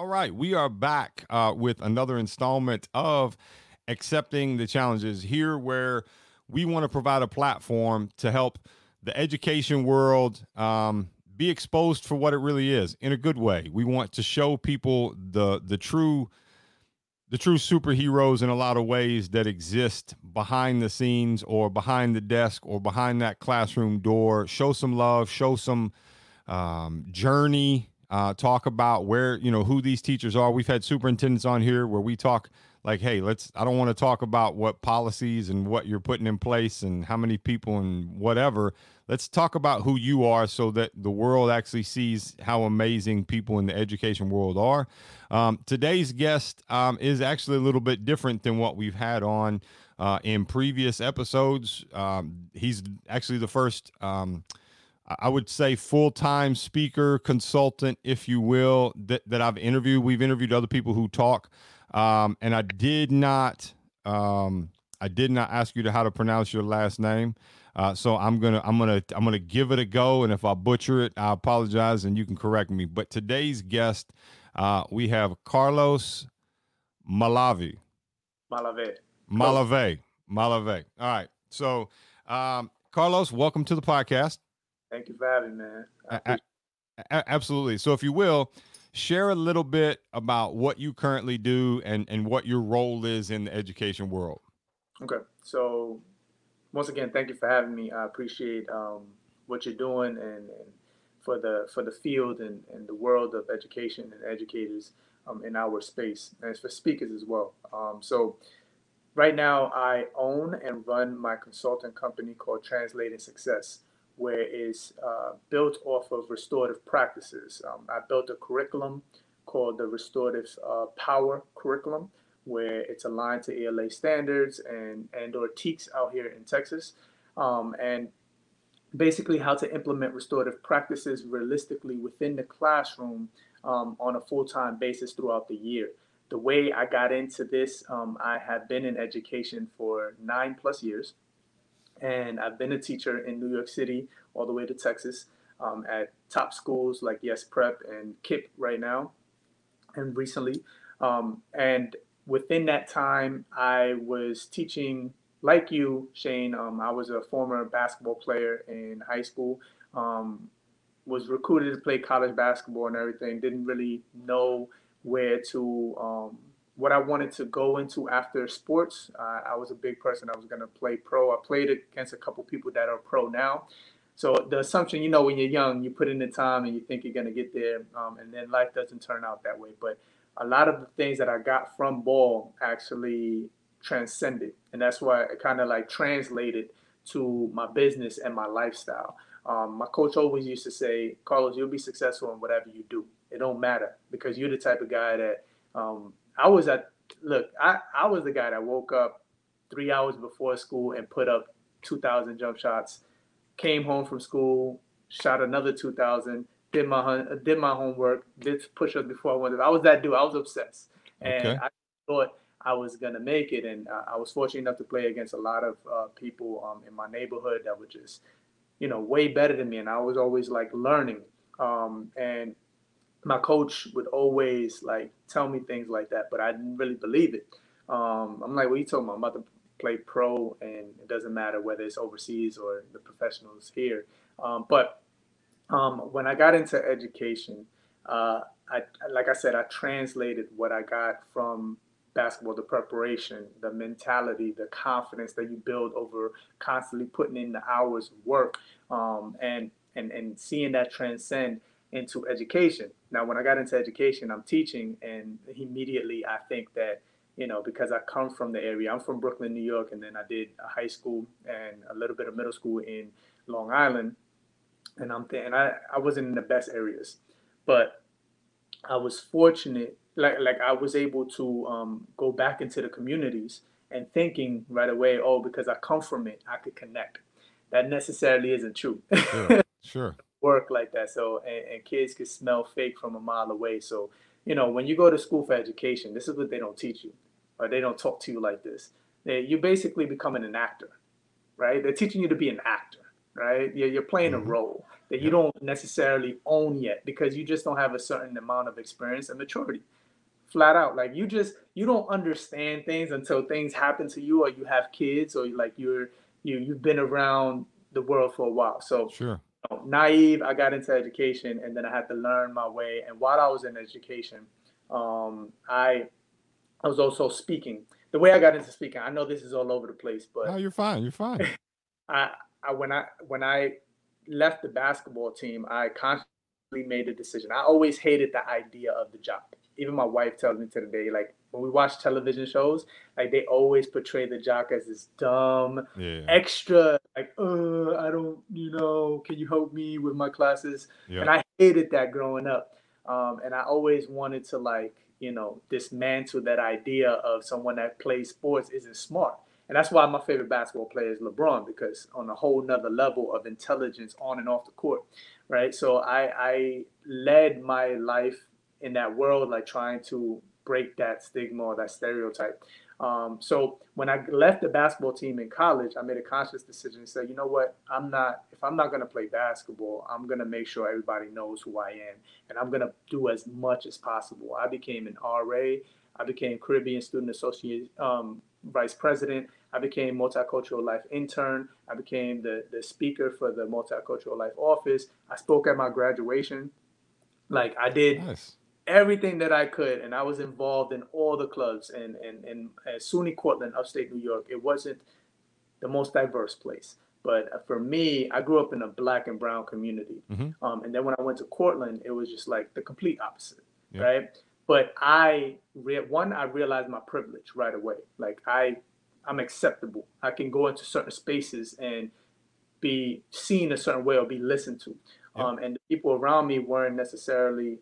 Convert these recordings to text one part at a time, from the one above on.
All right, we are back uh, with another installment of accepting the challenges here, where we want to provide a platform to help the education world um, be exposed for what it really is in a good way. We want to show people the the true the true superheroes in a lot of ways that exist behind the scenes or behind the desk or behind that classroom door. Show some love, show some um, journey uh, talk about where you know who these teachers are. We've had superintendents on here where we talk like, hey, let's. I don't want to talk about what policies and what you're putting in place and how many people and whatever. Let's talk about who you are so that the world actually sees how amazing people in the education world are. Um, today's guest um, is actually a little bit different than what we've had on uh, in previous episodes. Um, he's actually the first um, I would say full time speaker, consultant, if you will, that, that I've interviewed. We've interviewed other people who talk, um, and I did not, um, I did not ask you to how to pronounce your last name. Uh, so I'm gonna, I'm gonna, I'm gonna give it a go, and if I butcher it, I apologize, and you can correct me. But today's guest, uh, we have Carlos Malavi. Malave. Malave. Malave. All right. So, um, Carlos, welcome to the podcast. Thank you for having me, man. absolutely. So, if you will, share a little bit about what you currently do and, and what your role is in the education world. Okay. So, once again, thank you for having me. I appreciate um, what you're doing and, and, for the for the field and, and the world of education and educators um, in our space, and for speakers as well. Um, so, right now, I own and run my consulting company called Translating Success where it's uh, built off of restorative practices. Um, I built a curriculum called the Restorative uh, Power Curriculum, where it's aligned to ALA standards and and or TEKS out here in Texas, um, and basically how to implement restorative practices realistically within the classroom um, on a full-time basis throughout the year. The way I got into this, um, I have been in education for nine plus years and I've been a teacher in New York City all the way to Texas um, at top schools like Yes Prep and KIPP right now, and recently. Um, and within that time, I was teaching, like you, Shane. Um, I was a former basketball player in high school. Um, was recruited to play college basketball and everything. Didn't really know where to um, what I wanted to go into after sports. Uh, I was a big person. I was going to play pro. I played against a couple people that are pro now. So the assumption, you know, when you're young, you put in the time and you think you're going to get there, um, and then life doesn't turn out that way. But a lot of the things that I got from ball actually transcended, and that's why it kind of like translated to my business and my lifestyle. Um, my coach always used to say, "Carlos, you'll be successful in whatever you do. It don't matter because you're the type of guy that um, I was at look, I, I was the guy that woke up three hours before school and put up two thousand jump shots, came home from school, shot another two thousand, did my did my homework, did push ups before I went. I was that dude. I was obsessed, and okay. I thought I was gonna make it. And uh, I was fortunate enough to play against a lot of uh, people um, in my neighborhood that were just, you know, way better than me. And I was always like learning. Um, and my coach would always like tell me things like that, but I didn't really believe it. Um, I'm like, what you talking about? I'm about to play pro, and it doesn't matter whether it's overseas or the professionals here. Um, but um, when I got into education, uh, I, like I said, I translated what I got from basketball, the preparation, the mentality, the confidence that you build over constantly putting in the hours of work, um, and and and seeing that transcend into education. Now, when I got into education, I'm teaching, and immediately I think that, you know, because I come from the area, I'm from Brooklyn, New York, and then I did a high school and a little bit of middle school in Long Island. And I'm th- and I, I wasn't in the best areas, but I was fortunate, like like I was able to um, go back into the communities and thinking right away, oh, because I come from it, I could connect. That necessarily isn't true. Sure. sure work like that. So and, and kids can smell fake from a mile away. So you know when you go to school for education, this is what they don't teach you, or they don't talk to you like this. They, you're basically becoming an actor, right? They're teaching you to be an actor, right? You're, you're playing mm-hmm. a role. that you don't necessarily own yet because you just don't have a certain amount of experience and maturity flat out like you just you don't understand things until things happen to you or you have kids or like you're you you've been around the world for a while so sure naive i got into education and then i had to learn my way. And while i was in education um, i i was also speaking. The way i got into speaking i know this is all over the place but no you're fine you're fine. I, I when i when i left the basketball team i consciously made a decision. I always hated the idea of the job. Even my wife tells me to the day, like when we watch television shows, like they always portray the jock as this dumb, yeah. extra, like, uh, I don't, you know, can you help me with my classes? And I hated that growing up. Um, and I always wanted to like, you know, dismantle that idea of someone that plays sports isn't smart. And that's why my favorite basketball player is LeBron because on a whole nother level of intelligence on and off the court, right? So I, I led my life in that world, like trying to break that stigma or that stereotype. Um, so when I left the basketball team in college, I made a conscious decision to say, you know what, I'm not, if I'm not going to play basketball, I'm going to make sure everybody knows who I am and I'm going to do as much as possible. I became an RA. I became Caribbean Student Associate um, Vice President. I became Multicultural Life Intern. I became the, the speaker for the Multicultural Life Office. I spoke at my graduation. Like I did nice everything that I could, and I was involved in all the clubs and in, in uh, SUNY Cortland, upstate New York. It wasn't the most diverse place, but for me, I grew up in a black and brown community, mm-hmm. um, and then when I went to Cortland, it was just like the complete opposite, yeah. right? But I re- one, I realized my privilege right away. Like I, I'm acceptable. I can go into certain spaces and be seen a certain way or be listened to. Yeah. Um, and the people around me weren't necessarily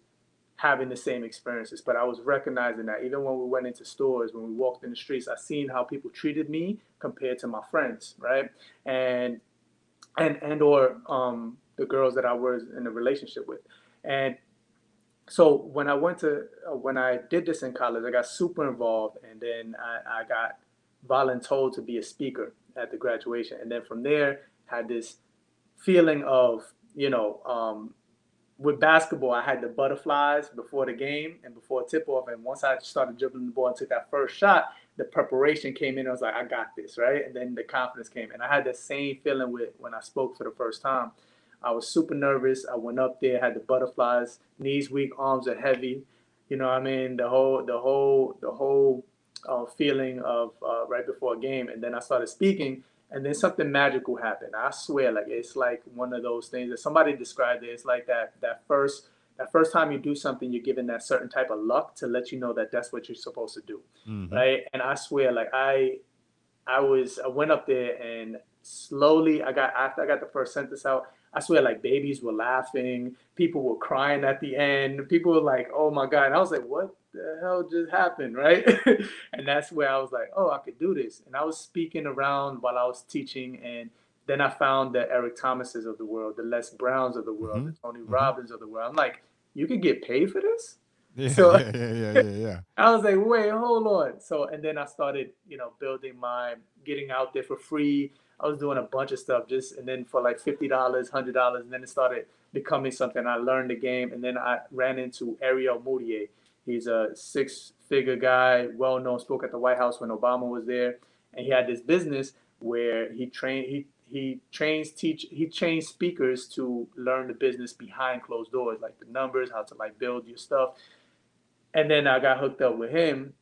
having the same experiences. But I was recognizing that even when we went into stores, when we walked in the streets, I seen how people treated me compared to my friends, right? And and and or um, the girls that I was in a relationship with, and so when I went to uh, when I did this in college, I got super involved, and then I, I got voluntold to be a speaker at the graduation, and then from there had this feeling of you know um, with basketball, I had the butterflies before the game and before tip off. And once I started dribbling the ball and took that first shot, the preparation came in. I was like, I got this, right? And then the confidence came. And I had that same feeling with when I spoke for the first time. I was super nervous. I went up there, had the butterflies, knees weak, arms are heavy. You know, I mean, the whole, the whole, the whole uh, feeling of uh, right before a game. And then I started speaking, and then something magical happened. I swear, like it's like one of those things that somebody described it. It's like that that first that first time you do something, you're given that certain type of luck to let you know that that's what you're supposed to do, mm-hmm. right? And I swear, like I, I was I went up there and slowly I got after I got the first sentence out. I swear, like babies were laughing, people were crying at the end. People were like, "Oh my god!" And I was like, "What the hell just happened?" Right? and that's where I was like, "Oh, I could do this." And I was speaking around while I was teaching, and then I found the Eric Thomases of the world, the Les Browns of the world, mm-hmm. the Tony mm-hmm. Robbins of the world. I'm like, "You could get paid for this?" Yeah, so, yeah, yeah, yeah, yeah, yeah. I was like, "Wait, hold on." So, and then I started, you know, building my, getting out there for free I was doing a bunch of stuff just, and then for like fifty dollars, hundred dollars, and then it started becoming something. I learned the game, and then I ran into Ariel Moutier. He's a six-figure guy, well-known, spoke at the White House when Obama was there, and he had this business where he trained he he trains teach he trains speakers to learn the business behind closed doors, like the numbers, how to like build your stuff. And then I got hooked up with him,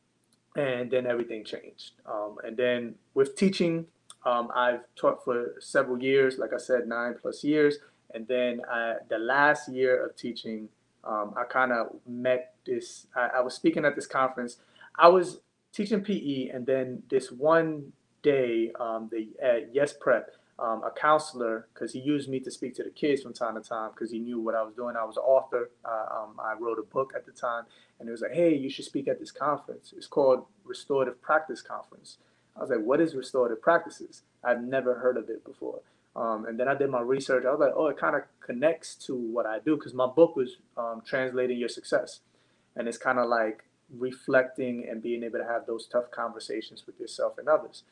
and then everything changed. Um, and then with teaching um, I've taught for several years, like I said, nine plus years. And then uh, the last year of teaching, um, I kind of met this. I, I, was speaking at this conference. I was teaching PE, and then this one day, um, the at Yes Prep, um, a counselor, because he used me to speak to the kids from time to time, because he knew what I was doing. I was an author. Uh, um, I wrote a book at the time, and it was like, "Hey, you should speak at this conference. It's called Restorative Practice Conference." I was like, what is restorative practices? I've never heard of it before. Um, and then I did my research. I was like, oh, it kind of connects to what I do because my book was um, translating your success, and it's kind of like reflecting and being able to have those tough conversations with yourself and others.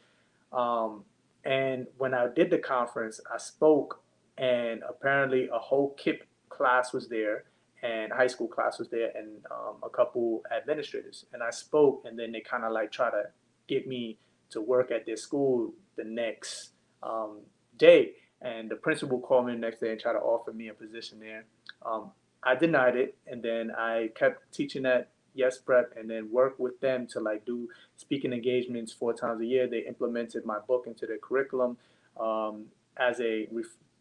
Um, and when I did the conference, I spoke and apparently a whole KIPP class was there and high school class was there and um, a couple administrators. And i spoke and then they kind of like try to get me to work at their school the next um, day. And the principal called me the next day and tried to offer me a position there. Um, i denied it and then i kept teaching at yes prep and then worked with them to like do speaking engagements four times a year they implemented my book into their curriculum um, as a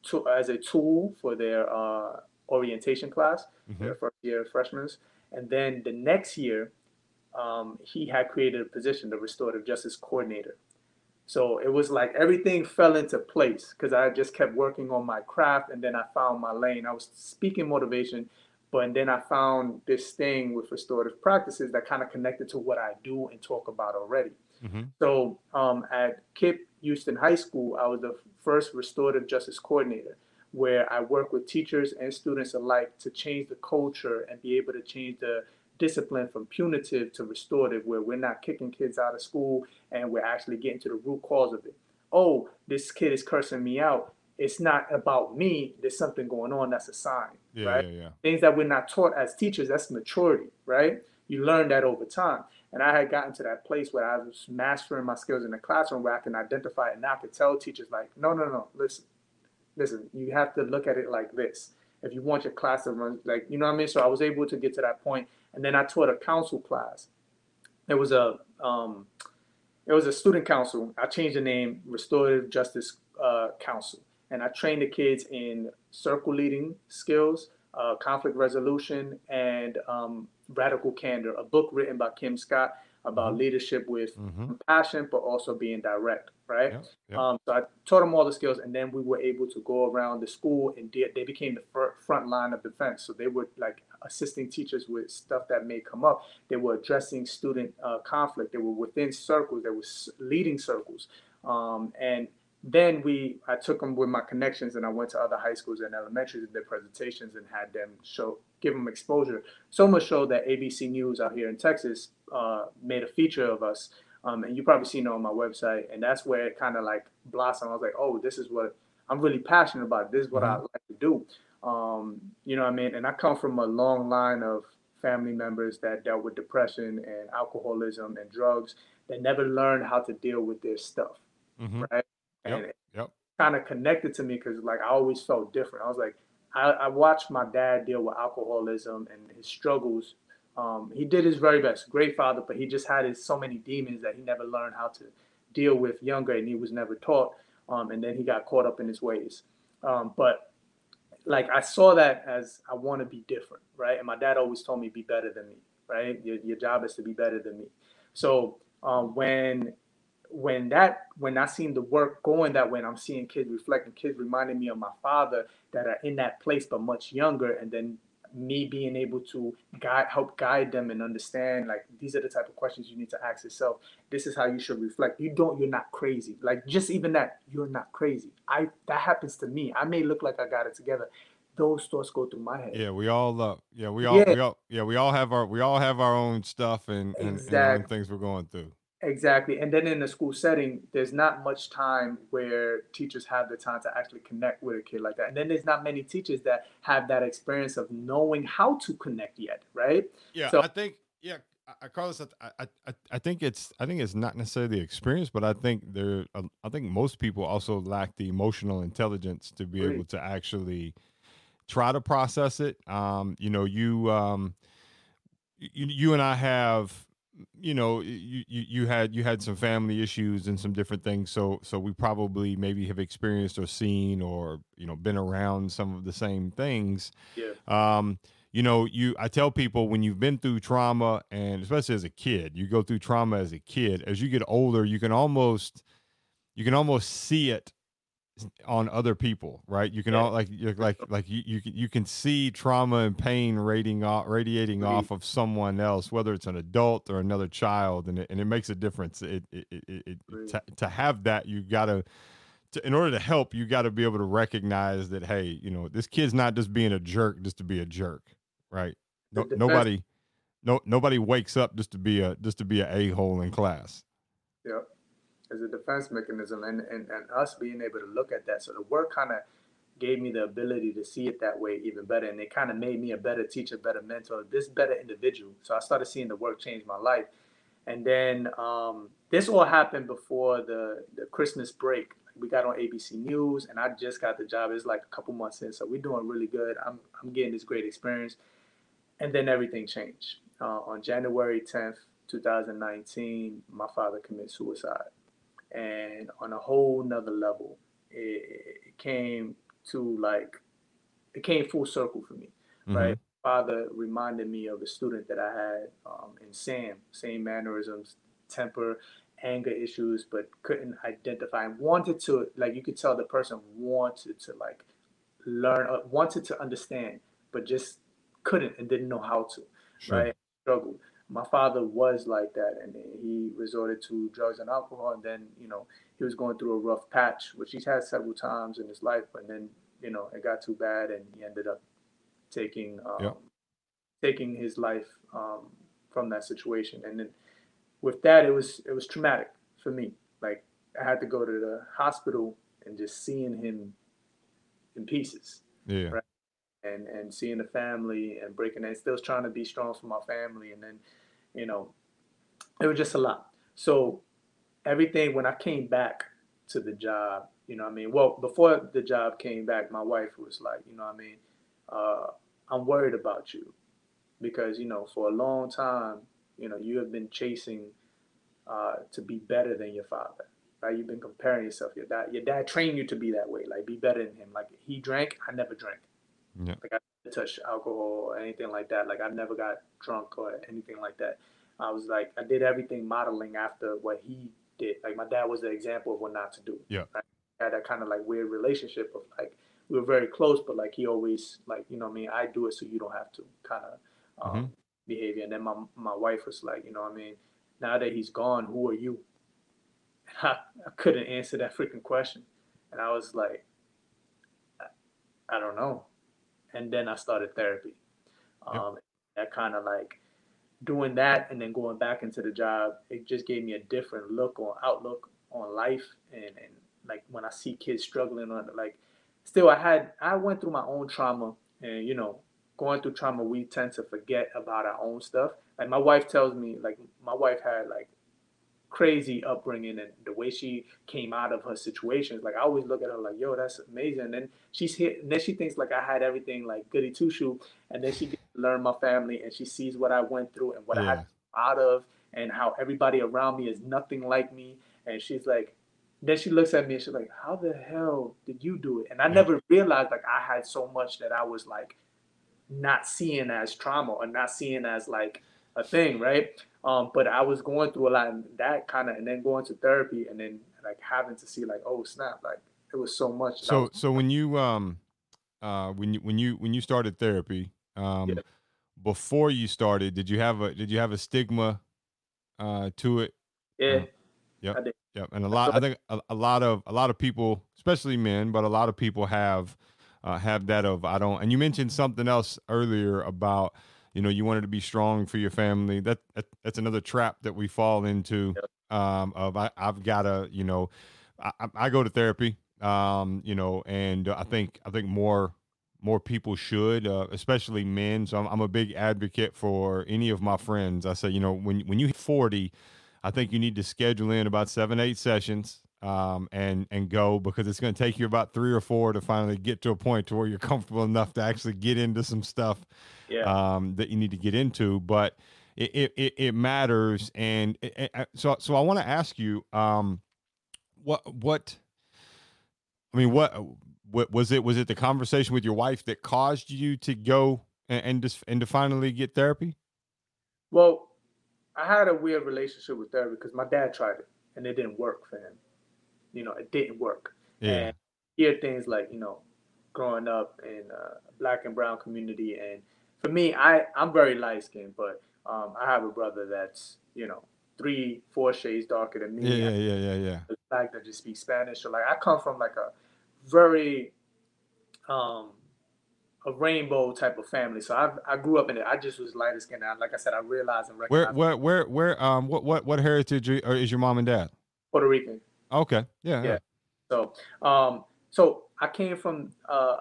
to, as a tool for their uh, orientation class, mm-hmm. their first year freshmen. And then the next year, um, he had created a position, the restorative justice coordinator. So it was like everything fell into place because I just kept working on my craft and then I found my lane. I was speaking motivation, but then I found this thing with restorative practices that kind of connected to what I do and talk about already. Mm-hmm. So um, at KIPP Houston High School, I was the first restorative justice coordinator where I work with teachers and students alike to change the culture and be able to change the discipline from punitive to restorative, where we're not kicking kids out of school and we're actually getting to the root cause of it. Oh, this kid is cursing me out. It's not about me. There's something going on. That's a sign, yeah, right? Yeah, yeah. Things that we're not taught as teachers. That's maturity, right? You learn that over time. And I had gotten to that place where I was mastering my skills in the classroom where I can identify it and I could tell teachers like, no, no, no, listen, listen, you have to look at it like this. If you want your class to run, like, you know what I mean? So I was able to get to that point. And then I taught a council class. It was a, um, it was a student council. I changed the name, Restorative Justice uh, Council. And I trained the kids in circle leading skills, uh, conflict resolution, and um, Radical Candor, a book written by Kim Scott about mm-hmm. leadership with mm-hmm. compassion, but also being direct, right? Yep, yep. Um, so I taught them all the skills, and then we were able to go around the school, and de- they became the front line of defense. So they were like assisting teachers with stuff that may come up. They were addressing student uh, conflict. They were within circles. They were leading circles, um, and then we I took them with my connections and I went to other high schools and elementaries and did presentations and had them show give them exposure. So much so that ABC News out here in Texas uh, made a feature of us. Um, and you probably seen it on my website. And that's where it kind of like blossomed. I was like, oh, this is what I'm really passionate about. This is what mm-hmm. I like to do. Um, you know what I mean? And I come from a long line of family members that dealt with depression and alcoholism and drugs that never learned how to deal with their stuff. Mm-hmm. Right and yep, yep. kind of connected to me because like I always felt different. I was like, I, I, watched my dad deal with alcoholism and his struggles. Um, he did his very best, great father, but he just had his so many demons that he never learned how to deal with younger, and he was never taught. Um, and then he got caught up in his ways. Um, but like I saw that as I want to be different, right? And my dad always told me, "Be better than me," right? Your, your job is to be better than me. So um, when when that when I seen the work going that way, and I'm seeing kids reflecting, kids reminding me of my father that are in that place but much younger, and then me being able to guide help guide them and understand like these are the type of questions you need to ask yourself. This is how you should reflect. You don't you're not crazy. Like just even that you're not crazy. I that happens to me. I may look like i got it together. Those thoughts go through my head. Yeah we all uh yeah we all yeah. we all yeah we all have our we all have our own stuff and and, exactly. and things we're going through Exactly. And then in the school setting, there's not much time where teachers have the time to actually connect with a kid like that. And then there's not many teachers that have that experience of knowing how to connect yet, right? Yeah, so, I think yeah, I, Carlos, I, I, I think it's I think it's not necessarily the experience, but I think there I think most people also lack the emotional intelligence to be able to actually try to process it. Um, you know, you um, you, you and I have you know you, you you had you had some family issues and some different things. So so we probably maybe have experienced or seen or you know been around some of the same things. Yeah. Um you know you i tell people when you've been through trauma and especially as a kid you go through trauma as a kid as you get older you can almost you can almost see it on other people, right? You can yeah. all like you're like like you you can, you can see trauma and pain radiating off radiating off of someone else, whether it's an adult or another child, and it, and it makes a difference. It it, it, it to, to have that, you gotta. To, in order to help, you got to be able to recognize that, hey, you know, this kid's not just being a jerk just to be a jerk, right? No, nobody, no, nobody wakes up just to be a just to be a a hole in class. Yep as a defense mechanism and, and, and us being able to look at that. So the work kind of gave me the ability to see it that way even better. And it kind of made me a better teacher, better mentor, this better individual. So I started seeing the work change my life. And then um, this all happened before the, the Christmas break. We got on ABC News, and I just got the job. It's like a couple months in, so we're doing really good. I'm I'm getting this great experience, and then everything changed. Uh, on January 10th, 2019, my father committed suicide, and on a whole nother level, it, it came to like it came full circle for me, mm-hmm. right? Father reminded me of a student that I had um, in Sam, same mannerisms, temper, anger issues, but couldn't identify and wanted to like you could tell the person wanted to like learn, uh, wanted to understand, but just couldn't and didn't know how to, sure. right? Struggled. My father was like that, and he resorted to drugs and alcohol, and then you know he was going through a rough patch, which he's had several times in his life. But then, you know, it got too bad, and he ended up taking um, taking his life um, from that situation. And then, with that, it was it was traumatic for me. Like I had to go to the hospital and just seeing him in pieces. Yeah. Right? And and seeing the family and breaking and still trying to be strong for my family, and then, you know, it was just a lot. So everything when I came back to the job, you know I mean? Well, before the job came back, my wife was like, you know I mean? Uh, I'm worried about you because, you know, for a long time, you know, you have been chasing uh, to be better than your father, right? You've been comparing yourself. Your dad, your dad trained you to be that way, like be better than him. Like he drank, I never drank. Yeah. Like I never touched alcohol or anything like that. Like I never got drunk or anything like that. I was like, I did everything modeling after what he did. Like my dad was the example of what not to do. Yeah. I had that kind of like weird relationship of like we were very close, but like he always like you know I mean I do it so you don't have to kind of um, mm-hmm. behavior. And then my my wife was like you know I mean now that he's gone, who are you? I, I couldn't answer that freaking question, and I was like, I, I don't know. And then I started therapy. Um, yep. That kind of like doing that and then going back into the job, it just gave me a different look on outlook on life and, and like when I see kids struggling on like still I had I went through my own trauma and you know going through trauma we tend to forget about our own stuff like my wife tells me like my wife had like crazy upbringing and the way she came out of her situations. Like I always look at her like, yo, that's amazing. And then she's here, and then she thinks like I had everything like goody two shoe, and then she gets to learn my family and she sees what I went through and what yeah. I had out of, and how everybody around me is nothing like me. And she's like, then she looks at me and she's like, how the hell did you do it? And I yeah. never realized like I had so much that I was like not seeing as trauma or not seeing as like a thing, right? Um, but I was going through a lot of that kind of, and then going to therapy, and then like having to see like, oh snap, like it was so much. So, was- so when you um, uh, when you when you when you started therapy, um, yeah. before you started, did you have a did you have a stigma, uh, to it? Yeah. Uh, yep. Yep. And a lot, I think a, a lot of a lot of people, especially men, but a lot of people have uh, have that of I don't. And you mentioned something else earlier about you know you wanted to be strong for your family that, that that's another trap that we fall into um, of I, have got to you know I, I, go to therapy um, you know and i think i think more more people should uh, especially men. So I'm, I'm, a big advocate for any of my friends. I say you know when when you hit 40 i think you need to schedule in about seven eight sessions um, and and go because it's going to take you about three or four to finally get to a point to where you're comfortable enough to actually get into some stuff yeah. um, that you need to get into. But it it, it matters, and it, it, so so I want to ask you, um, what what I mean, what what was it? Was it the conversation with your wife that caused you to go and and, just, and to finally get therapy? Well, I had a weird relationship with therapy because my dad tried it and it didn't work for him you know, it didn't work. Yeah. And hear things like, you know, growing up in a black and brown community. And for me, I, I'm very light skinned, but um, I have a brother that's, you know, three, four shades darker than me. Yeah, yeah, yeah, yeah. The fact that just speak Spanish. So like I come from like a very um a rainbow type of family. So I I grew up in it. I just was lighter skinned. And like I said, I realized and recognized. Where where where where um what what what heritage is your mom and dad? Puerto Rican. Okay. Yeah. Yeah. So, um, so I came from uh,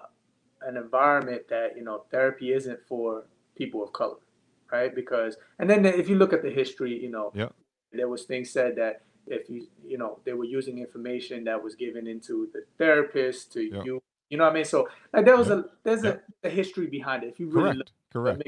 an environment that you know therapy isn't for people of color, right? Because and then if you look at the history, you know, yeah. there was things said that if you you know they were using information that was given into the therapist to yep. you you know what I mean? So like there was yep. a there's a, a, history behind it. If you really correct, look, correct.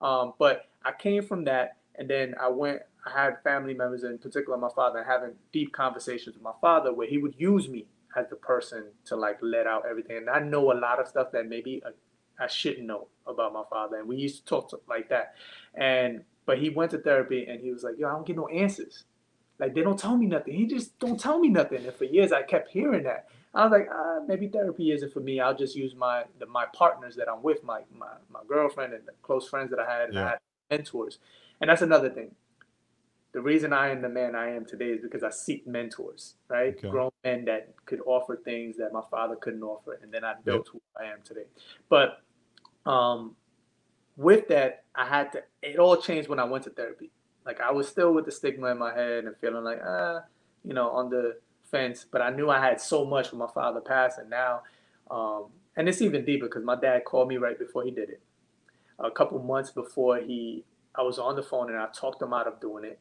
Um, but I came from that, and then I went. I had family members, in particular my father, having deep conversations with my father, where he would use me as the person to like let out everything. And I know a lot of stuff that maybe uh, I shouldn't know about my father, and we used to talk to, like that. And but he went to therapy, and he was like, "Yo, I don't get no answers." Like they don't tell me nothing. He just don't tell me nothing. And for years I kept hearing that. I was like, ah, maybe therapy isn't for me. I'll just use my the, my partners that I'm with, my, my my girlfriend and the close friends that I had, and yeah. I had mentors. And that's another thing. The reason I am the man I am today is because I seek mentors, right? Okay. Grown men that could offer things that my father couldn't offer, and then I built yep. who I am today. But um, with that, I had to. It all changed when I went to therapy. Like I was still with the stigma in my head and feeling like, ah, you know, on the fence. But I knew I had so much from my father passing now. Um, and it's even deeper because my dad called me right before he did it. A couple months before he, I was on the phone and I talked him out of doing it.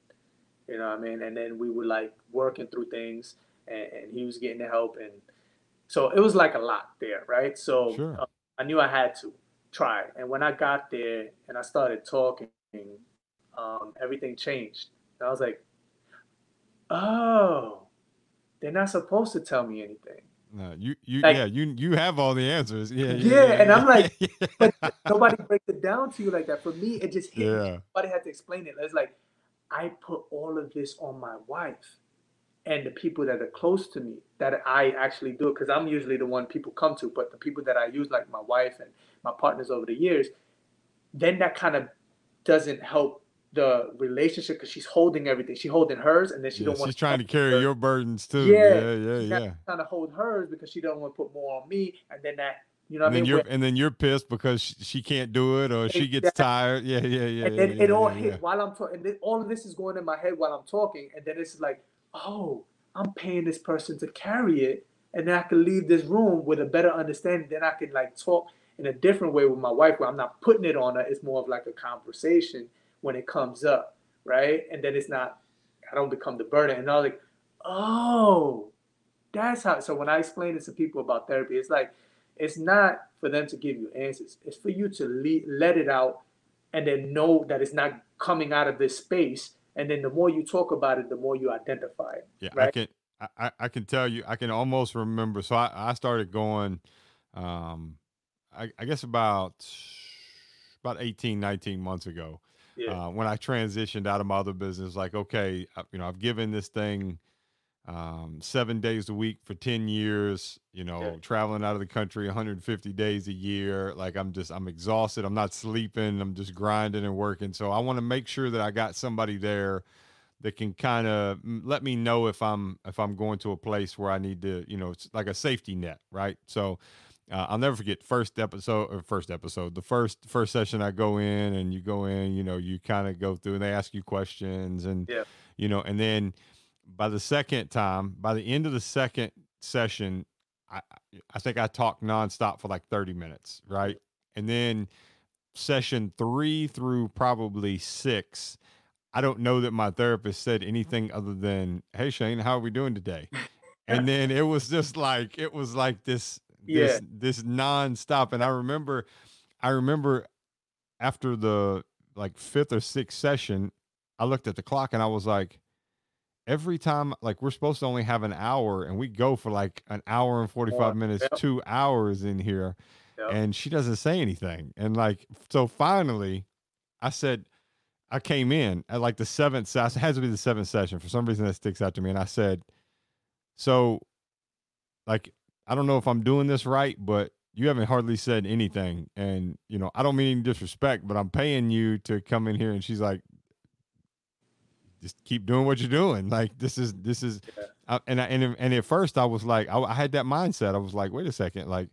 You know what I mean? And then we were like working through things and, and he was getting the help. And so it was like a lot there, right? So sure. uh, I knew I had to try. And when I got there and I started talking, um, everything changed. And I was like, oh, they're not supposed to tell me anything. No, you, you, like, yeah, you, you have all the answers. Yeah, yeah, yeah, yeah and I'm like, but nobody breaks it down to you like that. For me, it just hit. Yeah. Me. Nobody had to explain it. It's like I put all of this on my wife and the people that are close to me that I actually do it because I'm usually the one people come to. But the people that I use, like my wife and my partners over the years, then that kind of doesn't help the relationship because she's holding everything. She's holding hers, and then she yeah, don't want. To. She's trying to carry her. your burdens too. Yeah, yeah, yeah. yeah. Trying to hold hers because she don't want to put more on me, and then that. You know and then I mean? You're, and then you're pissed because she can't do it or she gets tired. Yeah, yeah, yeah. And then yeah, it all hit while I'm talking. All of this is going in my head while I'm talking, and then it's like, oh, I'm paying this person to carry it, and then I can leave this room with a better understanding. Then I can like talk in a different way with my wife, where I'm not putting it on her. It's more of like a conversation when it comes up right? And then it's not, I don't become the burden. And I was like, oh, that's how. So when I explain this to people about therapy, it's like, it's not for them to give you answers. It's for you to le- let it out and then know that it's not coming out of this space. And then the more you talk about it, the more you identify it. Yeah, right? I can. I, I can tell you, I can almost remember. So I, I started going, um, I, I guess about about 18, 19 months ago yeah. uh, when I transitioned out of my other business, like, okay, you know, I've given this thing um, seven days a week for 10 years, you know, yeah. traveling out of the country 150 days a year. Like I'm just, I'm exhausted. I'm not sleeping. I'm just grinding and working. So I want to make sure that I got somebody there that can kind of let me know if I'm, if I'm going to a place where I need to, you know, it's like a safety net. Right. So, uh, I'll never forget first episode or first episode, the first first session I go in and you go in, you know, you kind of go through and they ask you questions and yeah. you know, and then by the second time, by the end of the second session, I I think I talked nonstop for like 30 minutes, right? And then session three through probably six, I don't know that my therapist said anything other than, Hey Shane, how are we doing today? and then it was just like it was like this this yeah. this nonstop. And I remember, I remember after the like fifth or sixth session, I looked at the clock and I was like, every time like we're supposed to only have an hour and we go for like an hour and 45 minutes yep. two hours in here yep. and she doesn't say anything and like so finally i said i came in at like the seventh it has to be the seventh session for some reason that sticks out to me and i said so like I don't know if I'm doing this right, but you haven't hardly said anything. And, you know, I don't mean any disrespect, but I'm paying you to come in here. And she's like, just keep doing what you're doing. Like, this is, this is, yeah. I, and I, and, and at first I was like, I, I had that mindset. I was like, wait a second, like,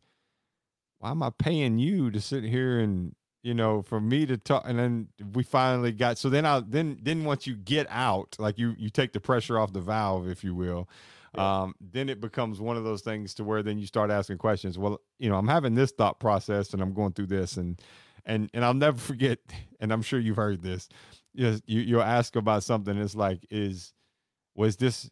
why am I paying you to sit here and, you know, for me to talk? And then we finally got, so then I, then, then once you get out, like you, you take the pressure off the valve, if you will yeah. um, then it becomes one of those things to where then you start asking questions. Well, you know, I'm having this thought process and I'm going through this and and and I'll never forget. And I'm sure you've heard this. You you you'll ask about something. It's like is was this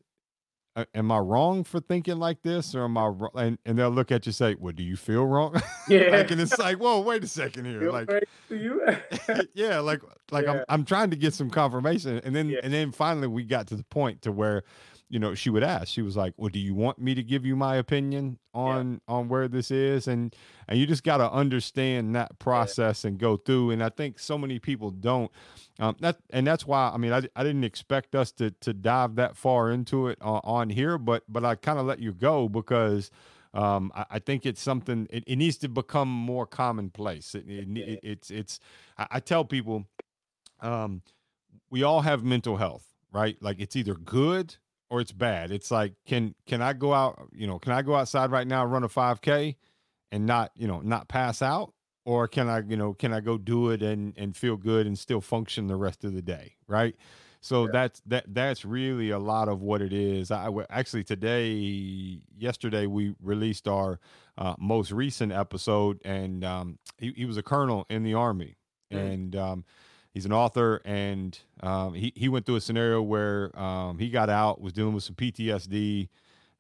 am I wrong for thinking like this, or am I wrong? And, and they'll look at you say, "Well, do you feel wrong?" Yeah, like, and it's like, "Whoa, wait a second here." Feel like, you? yeah, like like yeah. I'm I'm trying to get some confirmation, and then yeah. and then finally we got to the point to where you know, she would ask. She was like, "Well, do you want me to give you my opinion on yeah. on where this is?" And and you just got to understand that process yeah. and go through. And I think so many people don't. Um, that and that's why I mean I, I didn't expect us to to dive that far into it on, on here, but but I kind of let you go because. Um, I, I, think it's something it, it, needs to become more commonplace. It, it, it it's it's I, I tell people, um, we all have mental health, right? Like it's either good or it's bad. It's like can can I go out, you know, can I go outside right now run a 5k and not, you know, not pass out or can I, you know, can I go do it and and feel good and still function the rest of the day, right? So yeah. that's that that's really a lot of what it is. I actually today, yesterday we released our uh, most recent episode, and um, he, he was a colonel in the army, mm. and um, he's an author, and um, he he went through a scenario where um, he got out, was dealing with some PTSD,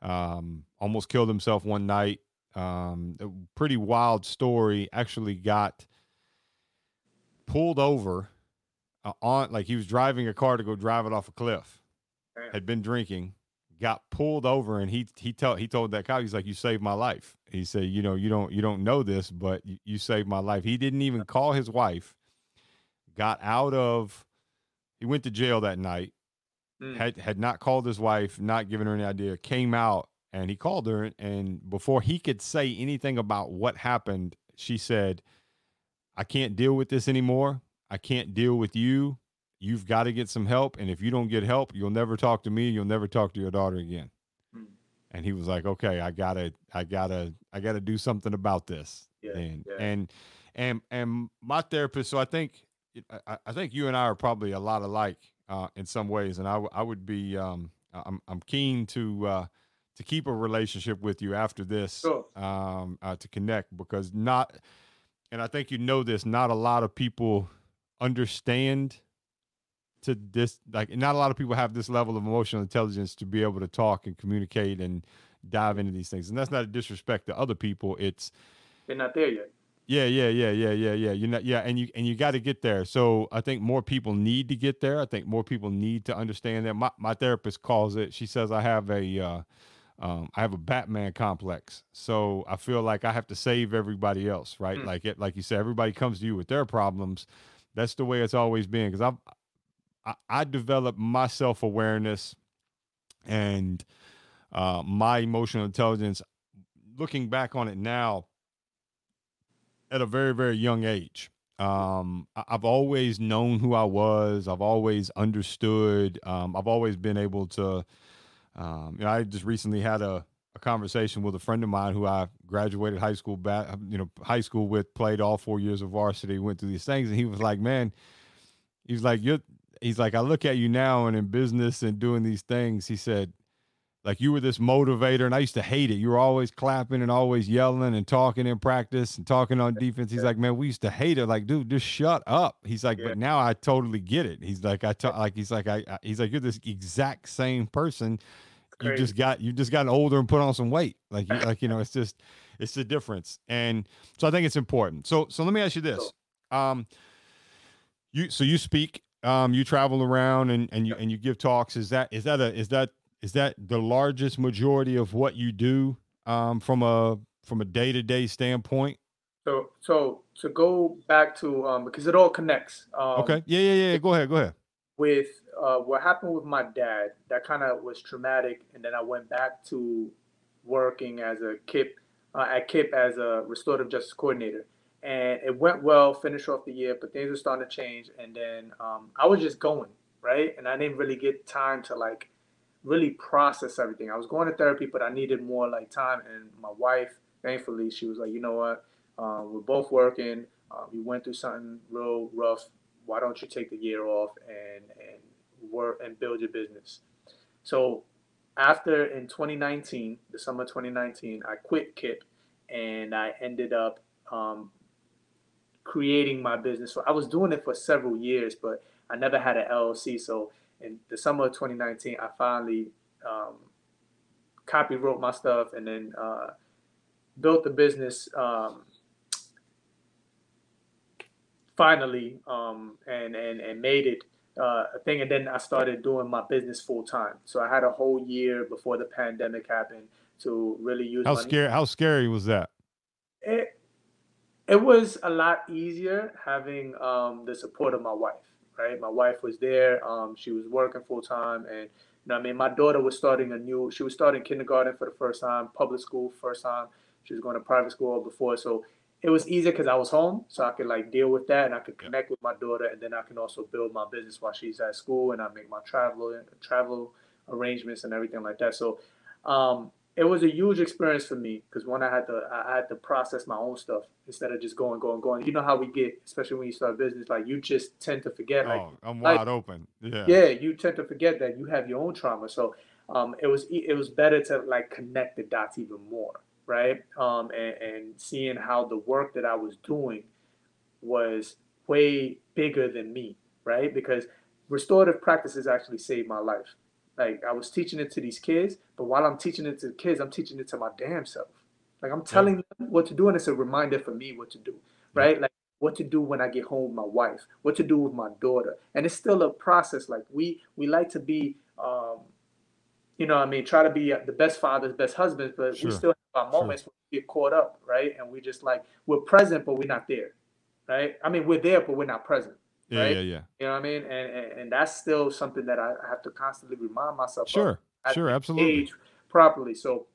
um, almost killed himself one night. Um, a pretty wild story. Actually, got pulled over uh, on like he was driving a car to go drive it off a cliff. Had been drinking, got pulled over, and he he told he told that cop he's like, "You saved my life." He said, "You know, you don't you don't know this, but you, you saved my life." He didn't even call his wife got out of he went to jail that night mm. had had not called his wife not given her any idea came out and he called her and before he could say anything about what happened she said i can't deal with this anymore i can't deal with you you've got to get some help and if you don't get help you'll never talk to me you'll never talk to your daughter again mm. and he was like okay i gotta i gotta i gotta do something about this yeah, and yeah. and and and my therapist so i think I, I, think you and I are probably a lot alike uh, in some ways, and I, w- I would be um, I'm I'm keen to uh, to keep a relationship with you after this sure. um, uh, to connect because not and I think you know this not a lot of people understand to this like not a lot of people have this level of emotional intelligence to be able to talk and communicate and dive into these things and that's not a disrespect to other people it's they're not there yet yeah, yeah, yeah, yeah, yeah, yeah. You know, yeah, and you and you got to get there. So I think more people need to get there. I think more people need to understand that. My my therapist calls it. She says I have a uh, um, I have a Batman complex. So I feel like I have to save everybody else, right? Mm. Like it, like you said, everybody comes to you with their problems. That's the way it's always been. Because I've I, I developed my self awareness and uh, my emotional intelligence. Looking back on it now at a very very young age. Um, I've always known who I was. I've always understood. Um, I've always been able to. Um, you know, I just recently had a, a conversation with a friend of mine who I graduated high school back, you know, high school with, played all four years of varsity, went through these things, and he was like, "Man," he's like, "You're," he's like, "I look at you now and in business and doing these things." He said, like you were this motivator and I used to hate it. You were always clapping and always yelling and talking in practice and talking on defense. He's like, man, we used to hate it. Like, dude, just shut up. He's like, yeah. but now I totally get it. He's like, I talk like, he's like, I, I, he's like, you're this exact same person. You just got, you just gotten older and put on some weight. Like, you, like, you know, it's just, it's the difference. And so I think it's important. So, so let me ask you this. Um, you, so you speak, um, you travel around and, and you, and you give talks. Is that, is that a, is that, is that the largest majority of what you do um, from a from a day to day standpoint? So so to go back to um, because it all connects. Um, okay. Yeah, yeah, yeah. Go ahead. Go ahead. With uh, what happened with my dad, that kind of was traumatic, and then I went back to working as a KIPP uh, at KIPP as a restorative justice coordinator, and it went well. Finished off the year, but things were starting to change, and then um, I was just going right, and I didn't really get time to like really process everything. I was going to therapy, but I needed more like time. And my wife, thankfully, she was like, you know what? Um, we're both working. Um, you went through something real rough. Why don't you take the year off and and work and build your business? So after in 2019, the summer 2019, I quit KIPP and I ended up um, creating my business. So I was doing it for several years, but I never had an LLC. So in the summer of 2019, I finally um, copy wrote my stuff and then uh, built the business um, finally um, and, and, and made it uh, a thing. And then I started doing my business full time. So I had a whole year before the pandemic happened to really use. How scary? How scary was that? It it was a lot easier having um, the support of my wife. Right, my wife was there. Um, she was working full time, and you know, I mean, my daughter was starting a new. She was starting kindergarten for the first time, public school first time. She was going to private school before, so it was easier because I was home, so I could like deal with that, and I could connect with my daughter, and then I can also build my business while she's at school, and I make my travel travel arrangements and everything like that. So um, it was a huge experience for me because when I had to I had to process my own stuff instead of just going, going, going. You know how we get, especially when you start business, like you just tend to forget. Like, oh, I'm wide like, open. Yeah. Yeah, you tend to forget that you have your own trauma. So um, it was it was better to like connect the dots even more right? Um, and, and seeing how the work that I was doing was way bigger than me, right? Because restorative practices actually saved my life. Like I was teaching it to these kids, but while I'm teaching it to the kids, I'm teaching it to my damn self. Like I'm telling yeah. them what to do, and it's a reminder for me what to do, right? Like what to do when I get home with my wife, what to do with my daughter, and it's still a process. Like we we like to be um, you know, I mean, try to be the best fathers, best husbands, but sure. we still have our moments sure. we get caught up, right? And we just like we're present, but we're not there, right? I mean, we're there, but we're not present. Yeah, right? yeah, yeah. You know what I mean? And, and and that's still something that I have to constantly remind myself. Sure, of sure, absolutely. properly. So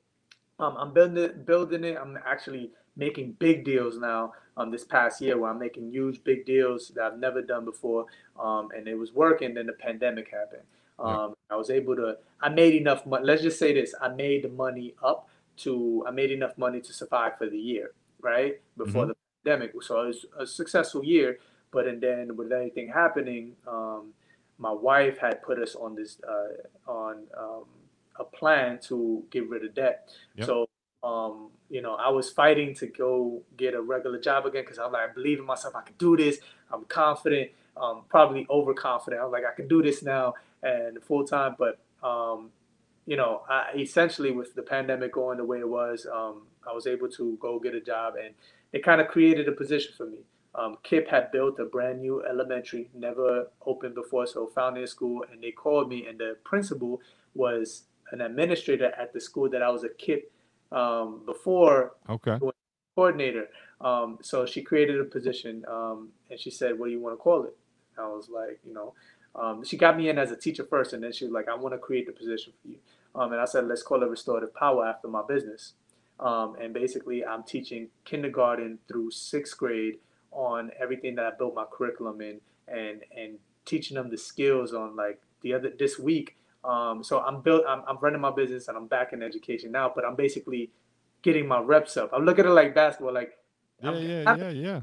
um, I'm building it, building it. I'm actually making big deals now. Um, this past year, where I'm making huge big deals that I've never done before. Um, and it was working. Then the pandemic happened. Um, I was able to. I made enough money. Let's just say this: I made the money up to. I made enough money to survive for the year, right before mm-hmm. the pandemic. So it was a successful year. But and then with everything happening, um, my wife had put us on this uh, on um, a plan to get rid of debt. Yep. So um, you know, I was fighting to go get a regular job again because I'm like, I believe in myself. I can do this. I'm confident. Um, probably overconfident. I was like, I can do this now and full time. But um, you know, I, essentially with the pandemic going the way it was, um, I was able to go get a job, and it kind of created a position for me. Um, KIPP had built a brand new elementary, never opened before, so founding a school, and they called me, and the principal was an administrator at the school that I was a KIPP um, before. Okay. Coordinator. Um, so she created a position, um, and she said, "What do you want to call it?" I was like, you know, um, she got me in as a teacher first, and then she was like, "I want to create the position for you." Um, and I said, "Let's call it restorative power after my business." Um, and basically, I'm teaching kindergarten through sixth grade on everything that I built my curriculum in, and and teaching them the skills on like the other this week. Um, so I'm built. I'm, I'm running my business, and I'm back in education now. But I'm basically getting my reps up. I look at it like basketball, like yeah, yeah, yeah, yeah.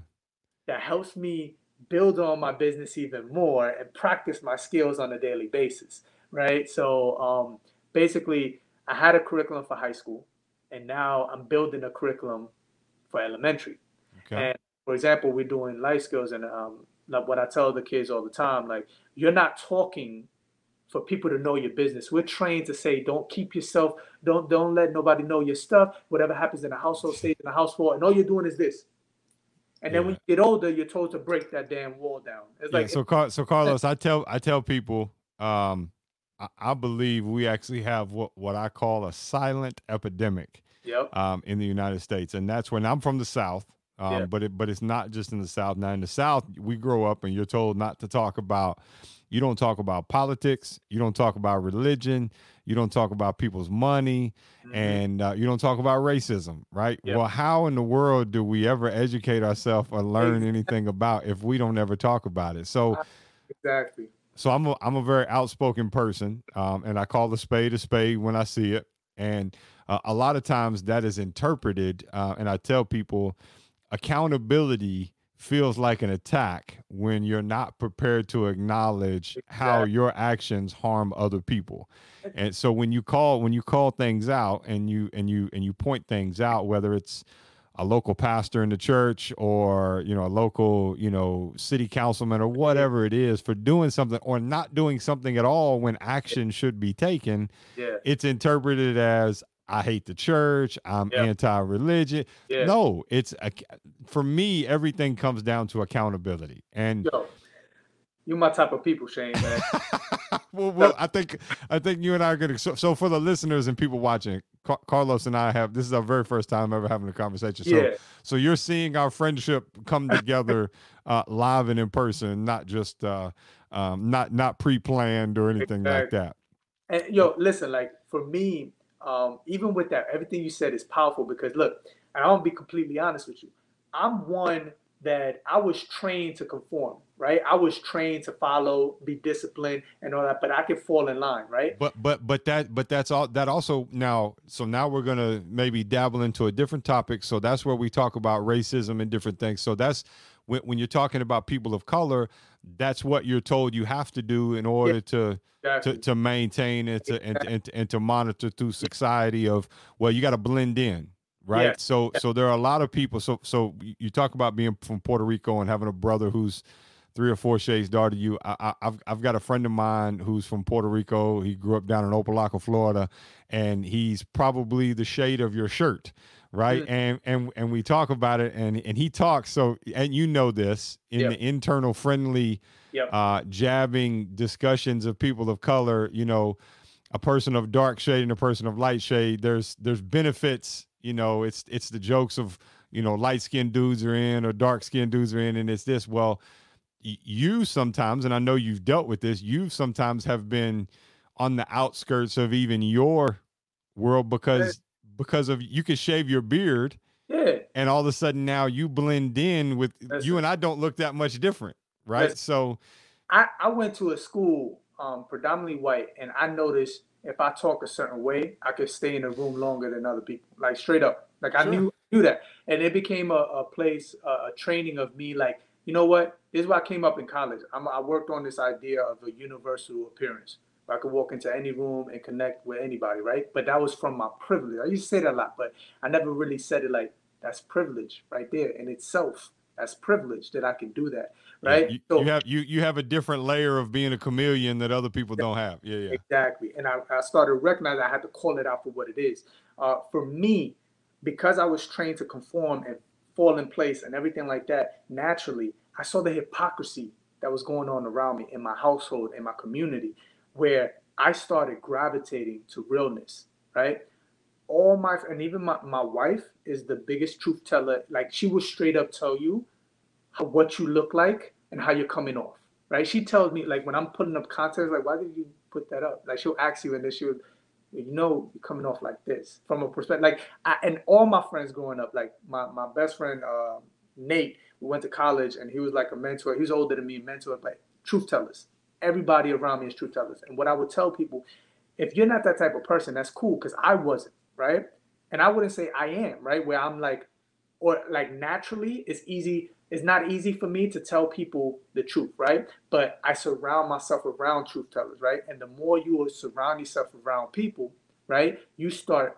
That helps me build on my business even more and practice my skills on a daily basis, right? So um, basically, I had a curriculum for high school, and now I'm building a curriculum for elementary. For example, we're doing life skills, and um, like what I tell the kids all the time, like you're not talking for people to know your business. We're trained to say, don't keep yourself, don't don't let nobody know your stuff. Whatever happens in the household stays in the household, and all you're doing is this. And then yeah. when you get older, you're told to break that damn wall down. It's yeah, like so. Car- so Carlos, I tell I tell people, um, I, I, believe we actually have what what I call a silent epidemic. Yep. Um, in the United States, and that's when I'm from the South. Um, yeah. but it but it's not just in the South. Now in the South, we grow up and you're told not to talk about you don't talk about politics. You don't talk about religion. You don't talk about people's money, mm-hmm. and uh, you don't talk about racism, right? Yep. Well, how in the world do we ever educate ourselves or learn anything about if we don't ever talk about it? So, exactly. So I'm a I'm a very outspoken person, um, and I call the spade a spade when I see it. And uh, a lot of times that is interpreted, uh, and I tell people accountability feels like an attack when you're not prepared to acknowledge how your actions harm other people. And so when you call when you call things out and you and you and you point things out whether it's a local pastor in the church or you know a local you know city councilman or whatever it is for doing something or not doing something at all when action should be taken Yeah. it's interpreted as i hate the church i'm Yeah. anti-religion Yeah. no it's a, for me everything comes down to accountability and Yo, you my type of people, Shane, man. well, well, I think I think you and I are going to. So, so for the listeners and people watching, Car- Carlos and I have this is our very first time ever having a conversation. So, Yeah. so you're seeing our friendship come together uh, live and in person, not just uh, um, not not pre-planned or anything like that. And yo, listen, like for me, um, even with that, everything you said is powerful because look, and I'll be completely honest with you. I'm one that I was trained to conform, right? I was trained to follow, be disciplined, and all that, but I could fall in line, right? But but but that but that's all that also now. So now we're gonna maybe dabble into a different topic. So that's where we talk about racism and different things. So that's when when you're talking about people of color, that's what you're told you have to do in order to. Exactly. to, to maintain it to, and, and, and to monitor through society of well you got to blend in right Yes. so so there are a lot of people so so you talk about being from puerto rico and having a brother who's three or four shades darker you I, I, i've i've got a friend of mine who's from puerto rico he grew up down in opelika florida and he's probably the shade of your shirt right Mm. and and and we talk about it and and he talks so and you know this in Yep. the internal friendly Yep. uh, jabbing discussions of people of color, you know, a person of dark shade and a person of light shade. There's there's benefits, you know. It's it's the jokes of you know light skinned dudes are in or dark skinned dudes are in, and it's this. Well, you sometimes, and I know you've dealt with this. You sometimes have been on the outskirts of even your world because because of you can shave your beard yeah. and all of a sudden now you blend in with you Listen. and I don't look that much different, right? Listen. So I, I went to a school um, predominantly white, and I noticed if I talk a certain way, I could stay in a room longer than other people. Like straight up, like I knew knew that, and it became a, a place, a, a training of me. Like you know what? This is why I came up in college. I'm, I worked on this idea of a universal appearance. I could walk into any room and connect with anybody, right? But that was from my privilege. I used to say that a lot, but I never really said it like that's privilege right there in itself. That's privilege that I can do that, Yeah, right? You, So- you have you you have a different layer of being a chameleon that other people don't have. Yeah, yeah. Exactly. And I, I started recognizing I had to call it out for what it is. Uh, for me, because I was trained to conform and fall in place and everything like that, naturally, I saw the hypocrisy that was going on around me in my household, in my community, where I started gravitating to realness, right? All my, and even my, my wife is the biggest truth teller. Like, she will straight up tell you how, what you look like and how you're coming off, right? She tells me, like, when I'm putting up content, like, why did you put that up? Like, she'll ask you, and then she would, you know, you're coming off like this from a perspective. Like, I, and all my friends growing up, like, my, my best friend, uh, Nate, we went to college, and he was like a mentor. He was older than me, mentor, but truth tellers. Everybody around me is truth tellers. And what I would tell people, if you're not that type of person, that's cool, because I wasn't, right? And I wouldn't say I am, right? Where I'm like, or like naturally, it's easy. It's not easy for me to tell people the truth, right? But I surround myself around truth tellers, right? And the more you surround yourself around people, right, you start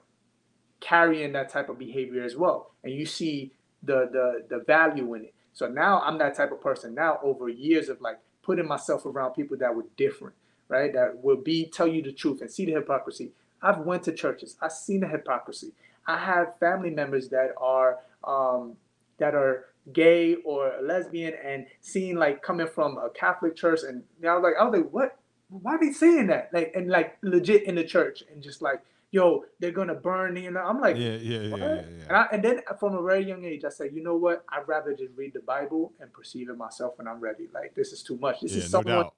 carrying that type of behavior as well, and you see the the the value in it. So now I'm that type of person. Now over years of like putting myself around people that were different, right? That will be tell you the truth and see the hypocrisy. I've went to churches. I've seen the hypocrisy. I have family members that are um, that are gay or lesbian and seeing like coming from a Catholic church and I was like I was like what why are they saying that like and like legit in the church and just like yo they're gonna burn you know I'm like Yeah, yeah, yeah, what? yeah, And. I, and then from a very young age, I said, you know what? I'd rather just read the Bible and perceive it myself when I'm ready. Like this is too much. This Yeah, is no someone doubt.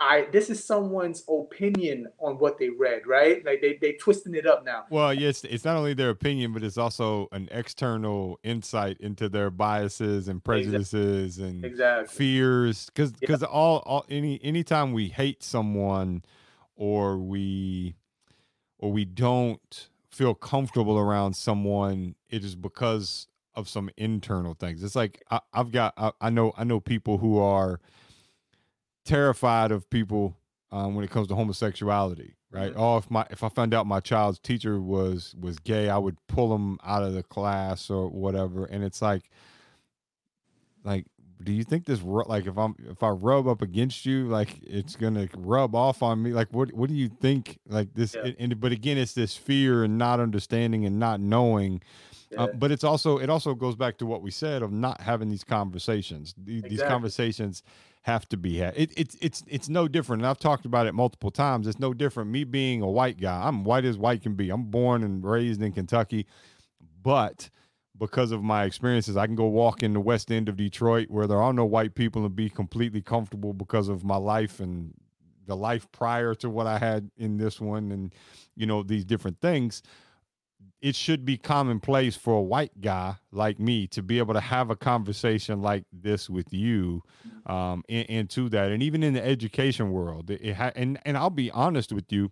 I this is someone's opinion on what they read, right? Like they they twisting it up now. Well, yes, it's not only their opinion, but it's also an external insight into their biases and prejudices and Exactly. fears. Because Yeah. because all all any anytime we hate someone or we or we don't feel comfortable around someone, it is because of some internal things. It's like I, have got I, I, know I know people who are terrified of people um, when it comes to homosexuality. Right? Mm-hmm. Oh, if my if I found out my child's teacher was was gay, I would pull them out of the class or whatever. And it's like, like do you think this like if I'm if I rub up against you like it's gonna rub off on me? Like what what do you think? Like this yeah. and but again it's this fear and not understanding and not knowing uh, yeah. uh, but it's also it also goes back to what we said of not having these conversations. These, exactly. these conversations have to be had. It, it's it's it's no different and I've talked about it multiple times. It's no different me being a white guy. I'm white as white can be. I'm born and raised in Kentucky but because of my experiences, I can go walk in the west end of Detroit where there are no white people and be completely comfortable because of my life and the life prior to what I had in this one and you know these different things. It should be commonplace for a white guy like me to be able to have a conversation like this with you, um, to that, and even in the education world, it, it ha- and and I'll be honest with you,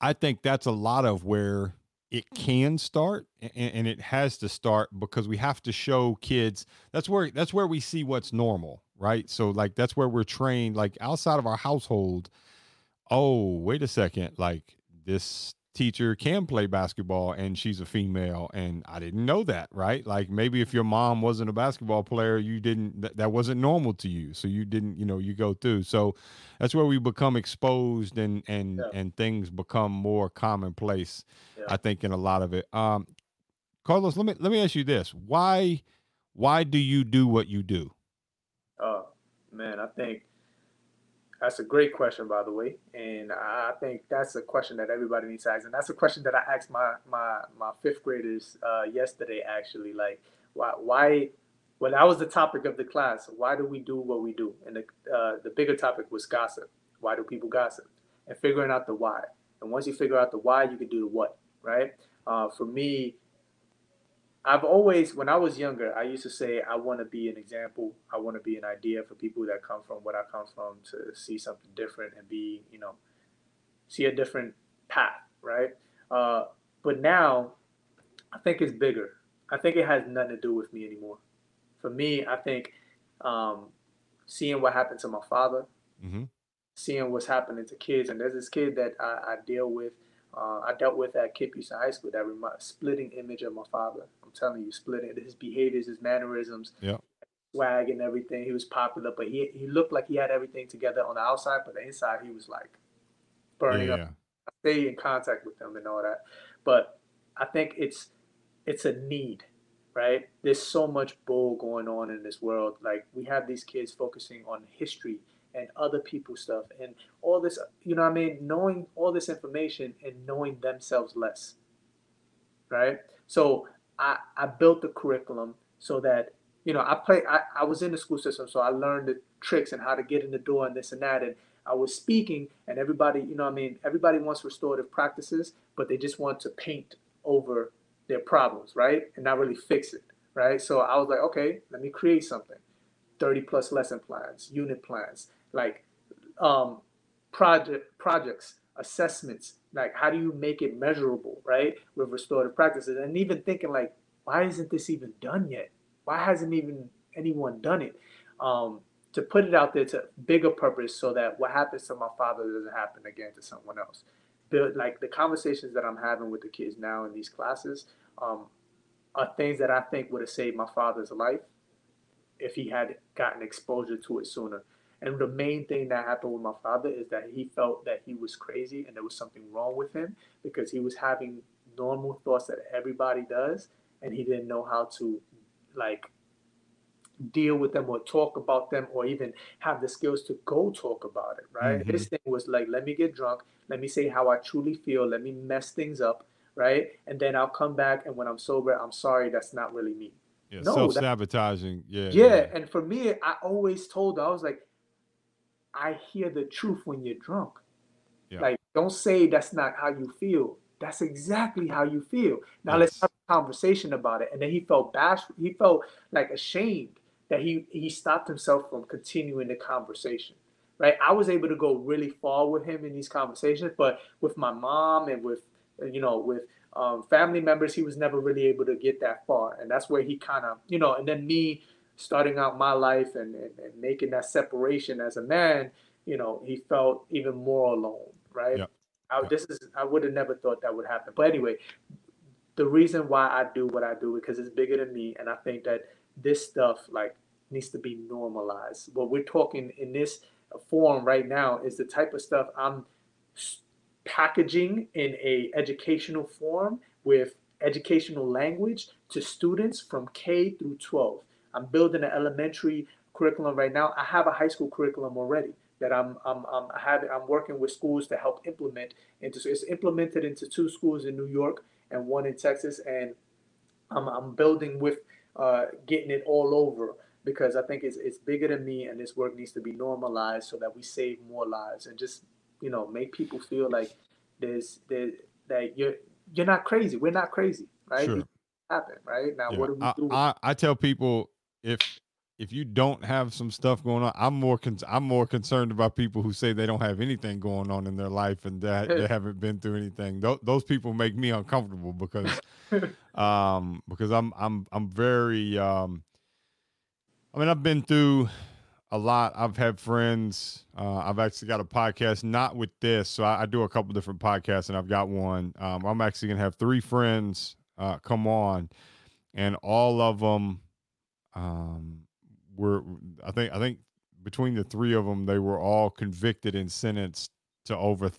I think that's a lot of where it can start and, and, it has to start because we have to show kids that's where that's where we see what's normal right? So like that's where we're trained like outside of our household oh wait a second like this teacher can play basketball and she's a female and I didn't know that, right? Like maybe if your mom wasn't a basketball player, you didn't that, that wasn't normal to you. So you didn't, you know, you go through. So that's where we become exposed and and yeah. and things become more commonplace. Yeah. I think in a lot of it. Um Carlos, let me let me ask you this. Why why do you do what you do? Oh, man, I think that's a great question, by the way, and I think that's a question that everybody needs to ask, and that's a question that I asked my my my fifth graders uh, yesterday. Actually, like why why well that was the topic of the class. Why do we do what we do? And the uh, the bigger topic was gossip. Why do people gossip? And figuring out the why. And once you figure out the why, you can do the what. Right? Uh, for me, I've always, when I was younger, I used to say, I want to be an example. I want to be an idea for people that come from what I come from to see something different and be, you know, see a different path, right? Uh, but now, I think it's bigger. I think it has nothing to do with me anymore. For me, I think um, seeing what happened to my father, mm-hmm. seeing what's happening to kids, and there's this kid that I, I deal with uh, I dealt with at KIPP Houston High School that remi- splitting image of my father. I'm telling you, splitting his behaviors, his mannerisms, yeah. swag, and everything. He was popular, but he he looked like he had everything together on the outside, but the inside he was like burning yeah, up. I stay in contact with him and all that, but I think it's it's a need, right? There's so much bull going on in this world. Like we have these kids focusing on history and other people's stuff and all this you know what i mean knowing all this information and knowing themselves less right so i i built the curriculum so that you know i play I, I was in the school system so i learned the tricks and how to get in the door and this and that and i was speaking and everybody you know i mean everybody wants restorative practices but they just want to paint over their problems right and not really fix it right? So i was like okay let me create something. 30 plus lesson plans unit plans like um, project projects, assessments. Like how do you make it measurable, right? With restorative practices, and even thinking like, why isn't this even done yet? Why hasn't even anyone done it? Um, to put it out there to bigger purpose, so that what happens to my father doesn't happen again to someone else. The, like the conversations that I'm having with the kids now in these classes um, are things that I think would have saved my father's life if he had gotten exposure to it sooner. And the main thing that happened with my father is that he felt that he was crazy and there was something wrong with him because he was having normal thoughts that everybody does and he didn't know how to like deal with them or talk about them or even have the skills to go talk about it right? Mm-hmm. his thing was like let me get drunk. Let me say how i truly feel. Let me mess things up right? And then i'll come back and when i'm sober i'm sorry that's not really me. Yeah, no, self-sabotaging yeah, yeah. Yeah and for me i always told i was like I hear the truth when you're drunk. Yeah. Like, don't say that's not how you feel. That's exactly how you feel. Now yes. let's have a conversation about it. And then he felt bashful. He felt like ashamed that he he stopped himself from continuing the conversation. Right. I was able to go really far with him in these conversations, but with my mom and with you know with um, family members, he was never really able to get that far, and that's where he kind of, you know, and then me starting out my life and, and, and, making that separation as a man, you know, he felt even more alone, right? Yep. I, this is I would have never thought that would happen. But anyway, the reason why I do what I do because it's bigger than me, and I think that this stuff like needs to be normalized. What we're talking in this form right now is the type of stuff I'm packaging in a educational form with educational language to students from K through 12. I'm building an elementary curriculum right now. I have a high school curriculum already that I'm I'm I'm having I'm working with schools to help implement into it's implemented into two schools in New York and one in Texas and I'm I'm building with uh, getting it all over because I think it's it's bigger than me and this work needs to be normalized so that we save more lives and just you know make people feel like there's there that you're you're not crazy. We're not crazy, right? Sure. Happen right now. Yeah. What do we do? I, I, I tell people if if you don't have some stuff going on, I'm more con- I'm more concerned about people who say they don't have anything going on in their life and that they haven't been through anything. Th- those people make me uncomfortable because um because I'm I'm I'm very um I mean I've been through a lot. I've had friends. Uh, I've actually got a podcast, not with this. So I, I, do a couple different podcasts, and I've got one. Um, I'm actually gonna have three friends uh, come on, and all of them um, were. I think. I think between the three of them, they were all convicted and sentenced to over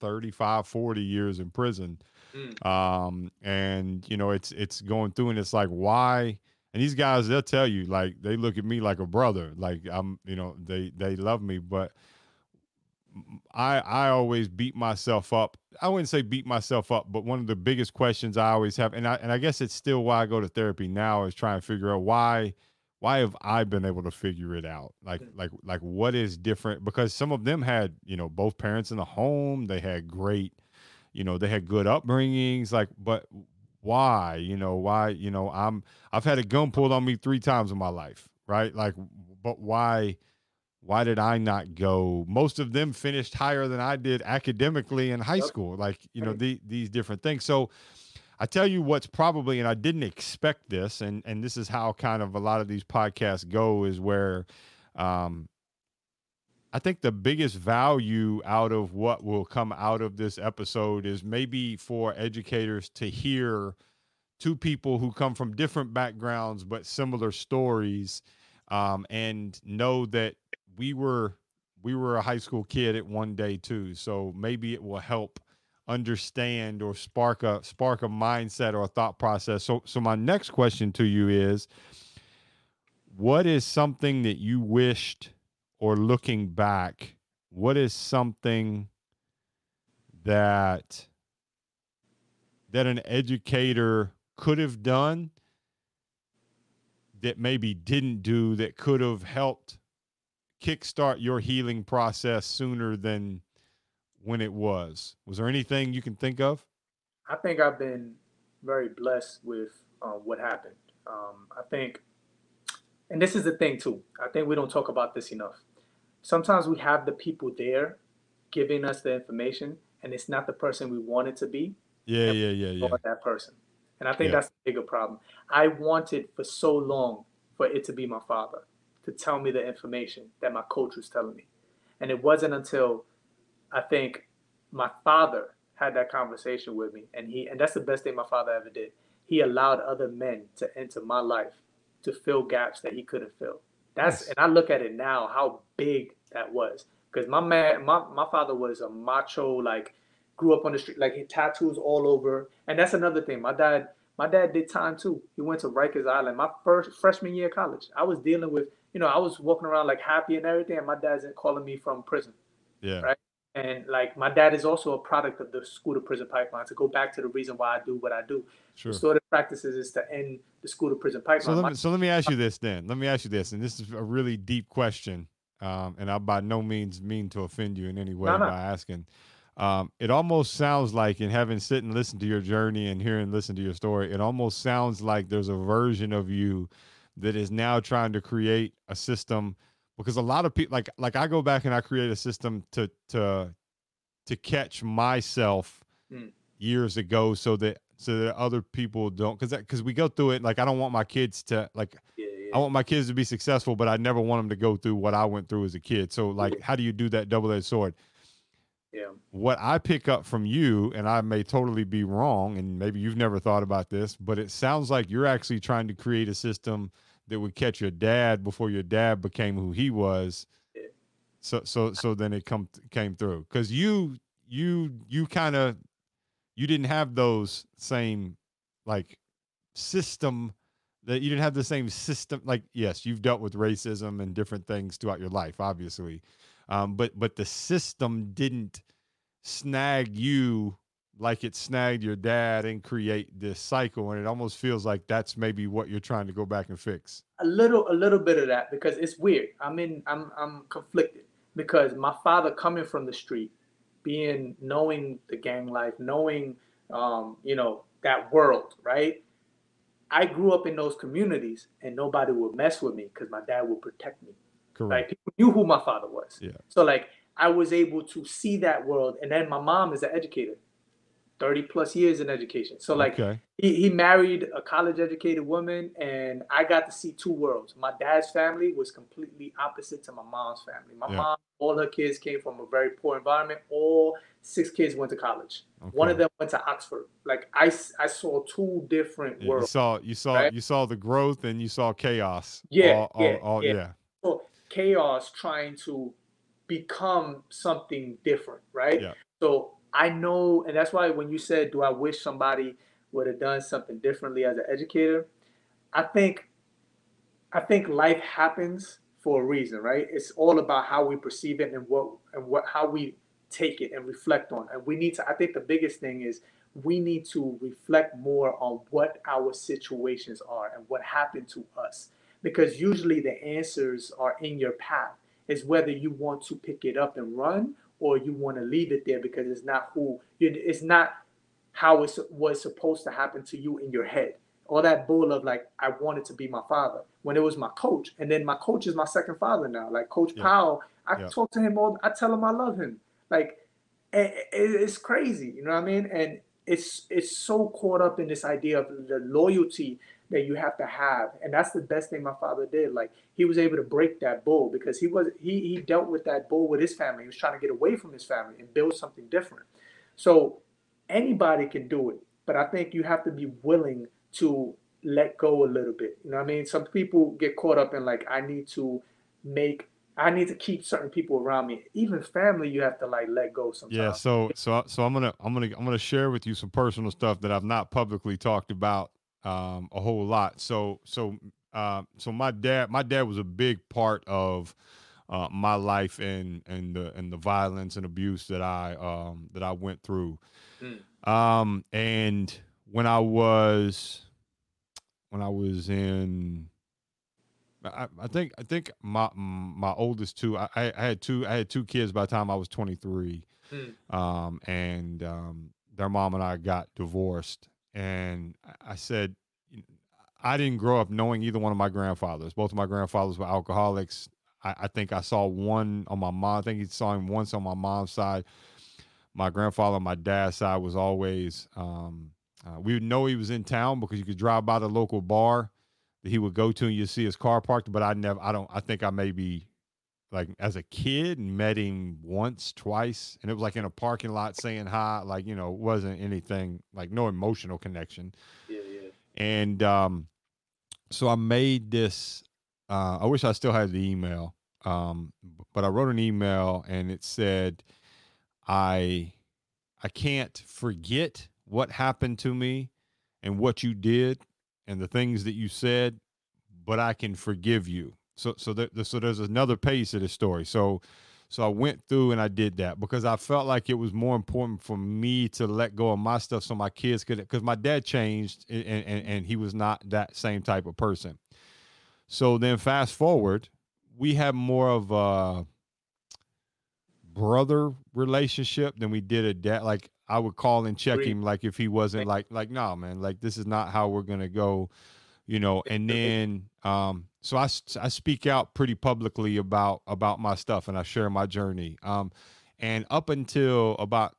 35, 40 years in prison. Mm. Um, and you know, it's it's going through, and it's like, why? and these guys they'll tell you like they look at me like a brother like i'm you know they they love me but i i always beat myself up. I wouldn't say beat myself up but one of the biggest questions i always have and i and i guess it's still why i go to therapy now is trying to figure out why why have i been able to figure it out? Like like like what is different? Because some of them had you know both parents in the home they had great you know they had good upbringings like but why you know why you know i'm i've had a gun pulled on me three times in my life right? Like but why why did i not go? Most of them finished higher than i did academically in high school like you know the, these different things. So i tell you what's probably and i didn't expect this and and this is how kind of a lot of these podcasts go is where um I think the biggest value out of what will come out of this episode is maybe for educators to hear two people who come from different backgrounds but similar stories um, and know that we were we were a high school kid at one day too so maybe it will help understand or spark a spark a mindset or a thought process. So so my next question to you is what is something that you wished or looking back, what is something that that an educator could have done that maybe didn't do that could have helped kickstart your healing process sooner than when it was? Was there anything you can think of? I think I've been very blessed with um, what happened. Um, I think, and this is the thing too. I think we don't talk about this enough sometimes we have the people there giving us the information and it's not the person we want it to be. Yeah, yeah, yeah, yeah. That person. And I think yeah. that's the bigger problem. I wanted for so long for it to be my father to tell me the information that my coach was telling me. And it wasn't until I think my father had that conversation with me and he and that's the best thing my father ever did. He allowed other men to enter my life to fill gaps that he couldn't fill. That's yes. and I look at it now how big that was because my man, my my father was a macho like grew up on the street like he tattoos all over and that's another thing. My dad my dad did time too. He went to Rikers Island. My first freshman year of college, I was dealing with you know I was walking around like happy and everything, and my dad's calling me from prison. Yeah. Right. And like my dad is also a product of the school to prison pipeline. To go back to the reason why I do what I do, sure. restorative practices is to end the school to prison pipeline. So let, me, so let me ask you this then. Let me ask you this, and this is a really deep question, um, and I by no means mean to offend you in any way no, no. by asking. Um, it almost sounds like, in having sit and listen to your journey and hearing listen to your story, it almost sounds like there's a version of you that is now trying to create a system because a lot of people like like I go back and I create a system to to to catch myself mm. years ago so that so that other people don't because because we go through it like i don't want my kids to like Yeah, i want my kids to be successful but i never want them to go through what i went through as a kid so like how do you do that double-edged sword Yeah. what i pick up from you and i may totally be wrong and maybe you've never thought about this but it sounds like you're actually trying to create a system that would catch your dad before your dad became who he was. Yeah. so so so then it come came through. Because you you you kind of you didn't have those same like system that you didn't have the same system like yes you've dealt with racism and different things throughout your life obviously. Um, but but the system didn't snag you like it snagged your dad and create this cycle and it almost feels like that's maybe what you're trying to go back and fix a little a little bit of that because it's weird. I'm in I'm I'm conflicted because my father coming from the street, being knowing the gang life, knowing um, you know, that world, right? I grew up in those communities and nobody would mess with me because my dad would protect me. correct Right? People knew who my father was. Yeah. So like I was able to see that world and then my mom is an educator. 30 plus years in education. So like okay he, he married a college educated woman and i got to see two worlds my dad's family was completely opposite to my mom's family my Yeah. mom all her kids came from a very poor environment all six kids went to college one of them went to oxford like I, I saw two different Yeah, you worlds saw you saw right? you saw the growth and you saw chaos Yeah, all, all, yeah, all- yeah. yeah so chaos trying to become something different right Yeah. so i know and that's why when you said do i wish somebody would have done something differently as an educator? I think i think life happens for a reason right? It's all about how we perceive it and what and what how we take it and reflect on. And we need to i think the biggest thing is we need to reflect more on what our situations are and what happened to us. Because usually the answers are in your path. It's whether you want to pick it up and run or you want to leave it there because it's not who you it's not how it was supposed to happen to you in your head. All that bull of like I wanted to be my father when it was my coach, and then my coach is my second father now. Like Coach Yeah. Powell, I Yeah. talk to him all. I tell him I love him. Like it, it- it's crazy, you know what I mean? And it's it's so caught up in this idea of the loyalty that you have to have. And that's the best thing my father did. Like he was able to break that bull because he was he he dealt with that bull with his family. He was trying to get away from his family and build something different. So anybody can do it but i think you have to be willing to let go a little bit. You know what i mean? Some people get caught up in like i need to make i need to keep certain people around me. Even family you have to like let go sometimes. Yeah, so so so I'm gonna I'm gonna I'm gonna share with you some personal stuff that I've not publicly talked about um, a whole lot. So so uh, so my dad my dad was a big part of uh, my life and and the and the violence and abuse that I um, that I went through. Mm. Um, and when I was when I was in I, I think I think my my oldest two I, I had two I had two kids by the time I was 23 Mm. um, and um, their mom and I got divorced. And I- said, I didn't grow up knowing either one of my grandfathers. Both of my grandfathers were alcoholics. I, I think I saw one on my mom. I think he saw him once on my mom's side. My grandfather on my dad's side was always. Um, uh, we would know he was in town because you could drive by the local bar that he would go to, and you see his car parked. But I never. I don't. I think I maybe like as a kid met him once, twice, and it was like in a parking lot saying hi. Like you know, wasn't anything like no emotional connection. yeah yeah And um, so I made this. Uh, I wish I still had the email, um, but I wrote an email and it said, "I, I can't forget what happened to me, and what you did, and the things that you said, but I can forgive you." So, so there, so there's another page to this story. So, so I went through and I did that because I felt like it was more important for me to let go of my stuff so my kids could. Because my dad changed and, and and he was not that same type of person. So then, fast forward, we have more of a brother relationship than we did a dad. Like I would call and check him, like if he wasn't like like no man, like this is not how we're gonna go, you know. And then um, so I speak out pretty publicly about about my stuff and I share my journey. Um, and up until about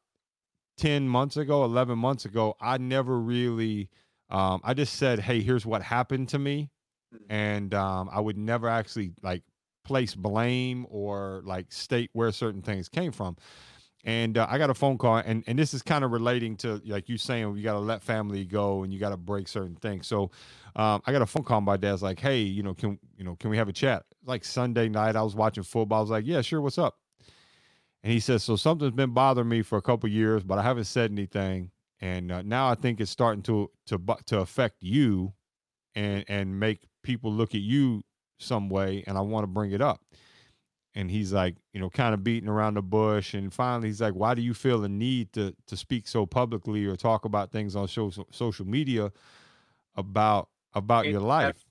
10 months ago, 11 months ago, I never really, um, I just said, hey, here's what happened to me. Mhm. And um, I would never actually like place blame or like state where certain things came from. And uh, I got a phone call, and, and this is kind of relating to like you saying, you got to let family go and you got to break certain things. So um, I got a phone call. My dad's like, hey, you know, can you know, can we have a chat? Like Sunday night, I was watching football. I was like, yeah, sure. What's up? And he says, so something's been bothering me for a couple years, but I haven't said anything. And uh, now I think it's starting to to to affect you, and and make people look at you some way. And I want to bring it up. And he's like, you know, kind of beating around the bush. And finally, he's like, why do you feel the need to to speak so publicly or talk about things on social social media about about And your I- life?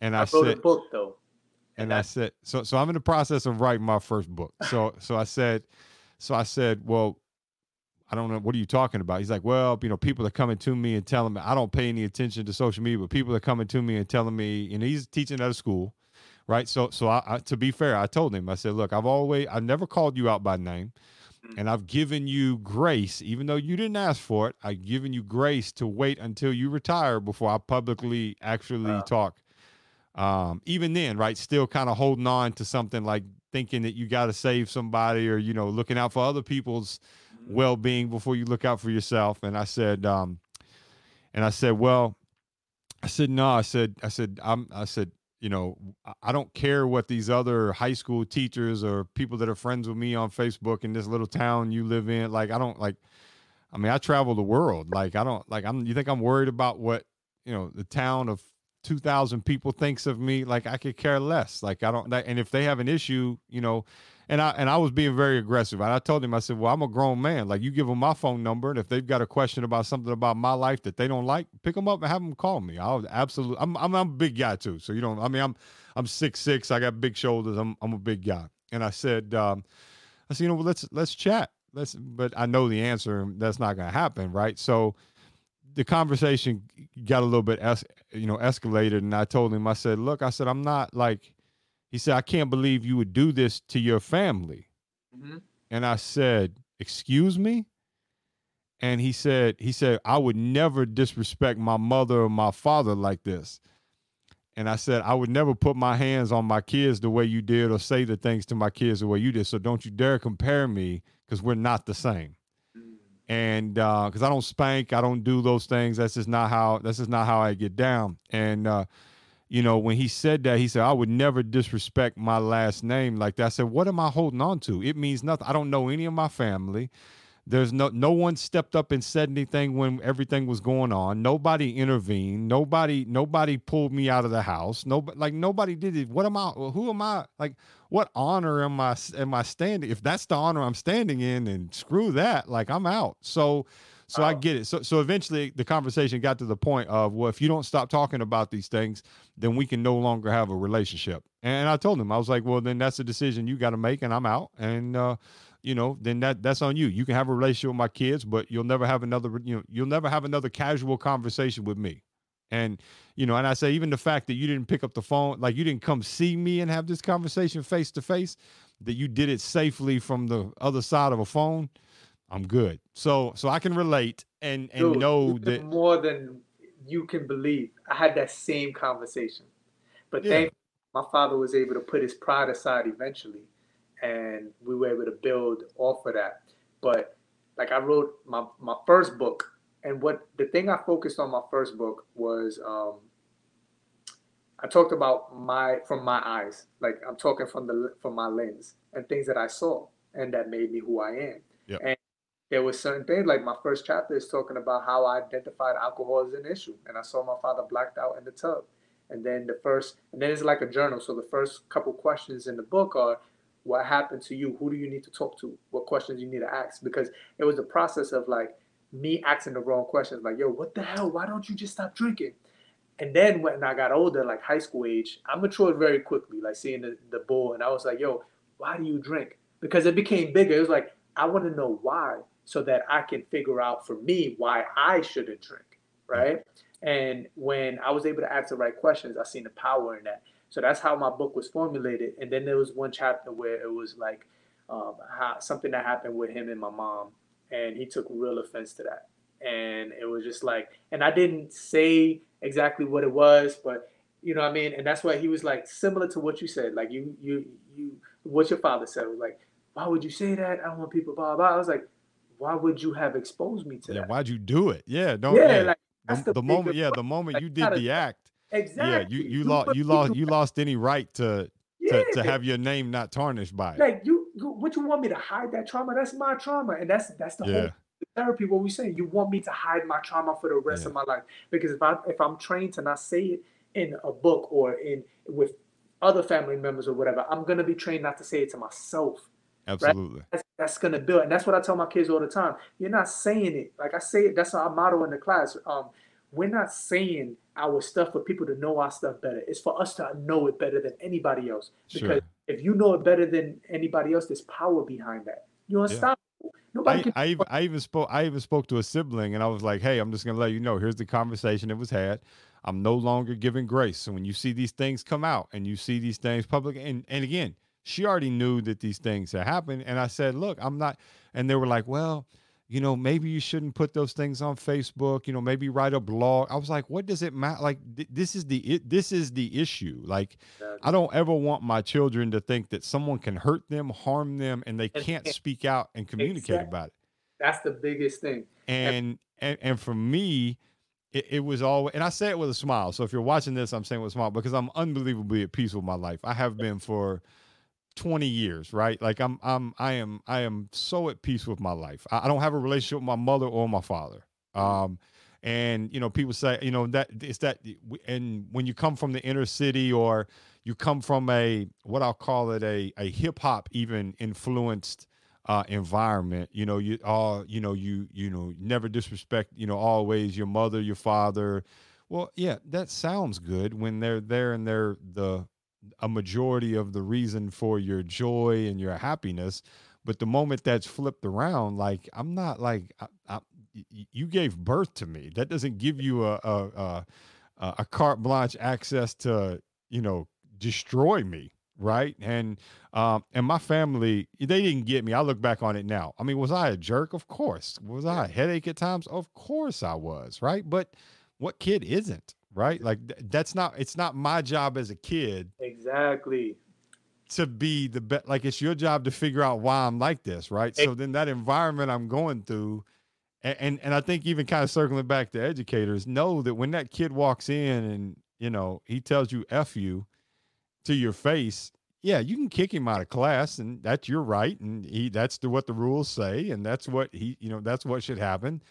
And I, I wrote said, a book though. and I said, so so I'm in the process of writing my first book. So so I said, so I said, well, I don't know what are you talking about. He's like, well, you know, people are coming to me and telling me I don't pay any attention to social media, but people are coming to me and telling me, and he's teaching at a school, right? So so I, I to be fair, I told him, I said, look, I've always I've never called you out by name. Mhm. And I've given you grace, even though you didn't ask for it. I've given you grace to wait until you retire before I publicly actually Wow. talk um even then right still kind of holding on to something like thinking that you got to save somebody or you know looking out for other people's Mhm. well-being before you look out for yourself and i said um and i said well i said no i said i said i'm i said you know I- don't care what these other high school teachers or people that are friends with me on facebook in this little town you live in like i don't like i mean i travel the world. Like i don't like i'm you think i'm worried about what you know the town of 2000 people thinks of me like i could care less. Like i don't and if they have an issue you know and i and i was being very aggressive. And i told him i said well i'm a grown man. Like you give them my phone number and if they've got a question about something about my life that they don't like pick them up and have them call me. I'll absolutely i'm i'm, I'm a big guy too. So you don't i mean i'm i'm six six. I got big shoulders. I'm i'm a big guy. And i said um i said you know well, let's let's chat. Let's but i know the answer. That's not going to happen right? So the conversation got a little bit es- you know escalated and i told him i said look i said i'm not like he said i can't believe you would do this to your family Mhm. and i said excuse me and he said he said i would never disrespect my mother or my father like this and i said i would never put my hands on my kids the way you did or say the things to my kids the way you did so don't you dare compare me because we're not the same. And because I don't spank, I don't do those things. That's just not how. That's just not how I get down. And uh, you know, when he said that, he said I would never disrespect my last name like that. I said, what am I holding on to? It means nothing. I don't know any of my family. There's no no one stepped up and said anything when everything was going on. Nobody intervened. Nobody nobody pulled me out of the house. Nobody like nobody did it. What am I? Who am I? Like what honor am I am I standing? If that's the honor I'm standing in, and screw that. Like I'm out. So so I get it. So so eventually the conversation got to the point of well, if you don't stop talking about these things, then we can no longer have a relationship. And I told him I was like, well, then that's a decision you got to make, and I'm out. And uh, you know, then that that's on you. You can have a relationship with my kids, but you'll never have another. You know, you'll never have another casual conversation with me. And you know, and I say even the fact that you didn't pick up the phone, like you didn't come see me and have this conversation face to face, that you did it safely from the other side of a phone. I'm good. So so I can relate and and Dude, know that more than you can believe. I had that same conversation, but Yeah. thank my father was able to put his pride aside eventually, and we were able to build off of that. But like I wrote my my first book, and what the thing I focused on my first book was um, I talked about my from my eyes, like I'm talking from the from my lens and things that I saw and that made me who I am. Yep. And there was certain things like my first chapter is talking about how I identified alcohol as an issue, and I saw my father blacked out in the tub. And then the first, and then it's like a journal. So the first couple questions in the book are, what happened to you? Who do you need to talk to? What questions you need to ask? Because it was the process of like me asking the wrong questions, like, yo, what the hell? Why don't you just stop drinking? And then when I got older, like high school age, I matured very quickly, like seeing the, the bull. And I was like, yo, why do you drink? Because it became bigger. It was like, I want to know why so that I can figure out for me why I shouldn't drink. Right. And when I was able to ask the right questions, I seen the power in that. So that's how my book was formulated. And then there was one chapter where it was like um, how, something that happened with him and my mom. and he took real offense to that. And it was just like, and I didn't say exactly what it was, but you know what I mean. And that's why he was like similar to what you said, like you you you what your father said was like, why would you say that? I don't want people blah blah. I was like, why would you have exposed me to yeah, that? Why'd you do it? Yeah, don't. Yeah, Yeah, like the, the, moment. Yeah, the moment Like, you you did gotta- the act. Exactly. Yeah, you you lost you lost you lost any right to yeah. to, to have your name not tarnished by it. like you, you what you want me to hide that trauma that's my trauma and that's that's the Yeah. whole therapy what we saying you want me to hide my trauma for the rest Yeah. of my life because if i if i'm trained to not say it in a book or in with other family members or whatever i'm going to be trained not to say it to myself Absolutely. that's, that's going to build and that's what i tell my kids all the time you're not saying it like i say it that's our motto in the class um we're not saying our stuff for people to know our stuff better it's for us to know it better than anybody else because Sure. if you know it better than anybody else, there's power behind that. You're unstoppable. Nobody I, can. I, even, I even spoke I even spoke to a sibling and I was like, hey, I'm just gonna let you know, here's the conversation that was had. I'm no longer giving grace. So when you see these things come out and you see these things public and, and again, she already knew that these things had happened. And I said, look, I'm not and they were like, well, you know, maybe you shouldn't put those things on Facebook, you know, maybe write a blog. I was like, what does it matter? Like th- this is the it, this is the issue. Like I don't ever want my children to think that someone can hurt them, harm them, and they can't speak out and communicate Exact- about it. That's the biggest thing. And and and for me, it, it was all and I say it with a smile. So if you're watching this, I'm saying with a smile because I'm unbelievably at peace with my life. I have been for 20 years, right? Like I'm I'm I am I am so at peace with my life. I, I don't have a relationship with my mother or my father. Um and you know people say you know that it's that and when you come from the inner city or you come from a what I'll call it a a hip hop even influenced uh environment you know you all you know you you know never disrespect you know always your mother your father well yeah that sounds good when they're there and they're the a majority of the reason for your joy and your happiness but the moment that's flipped around like i'm not like I, I, you gave birth to me. That doesn't give you a a, a, a a carte blanche access to you know destroy me right? And um and my family they didn't get me. I look back on it now. I mean was i a jerk? Of course. Was i a headache at times? Of course i was right? But what kid isn't right? Like th- that's not it's not my job as a kid Exactly. to be the best like it's your job to figure out why i'm like this right? So then that environment i'm going through and, and and i think even kind of circling back to educators know that when that kid walks in and you know he tells you f you to your face yeah you can kick him out of class and that's your right and he that's the, what the rules say and that's what he you know that's what should happen.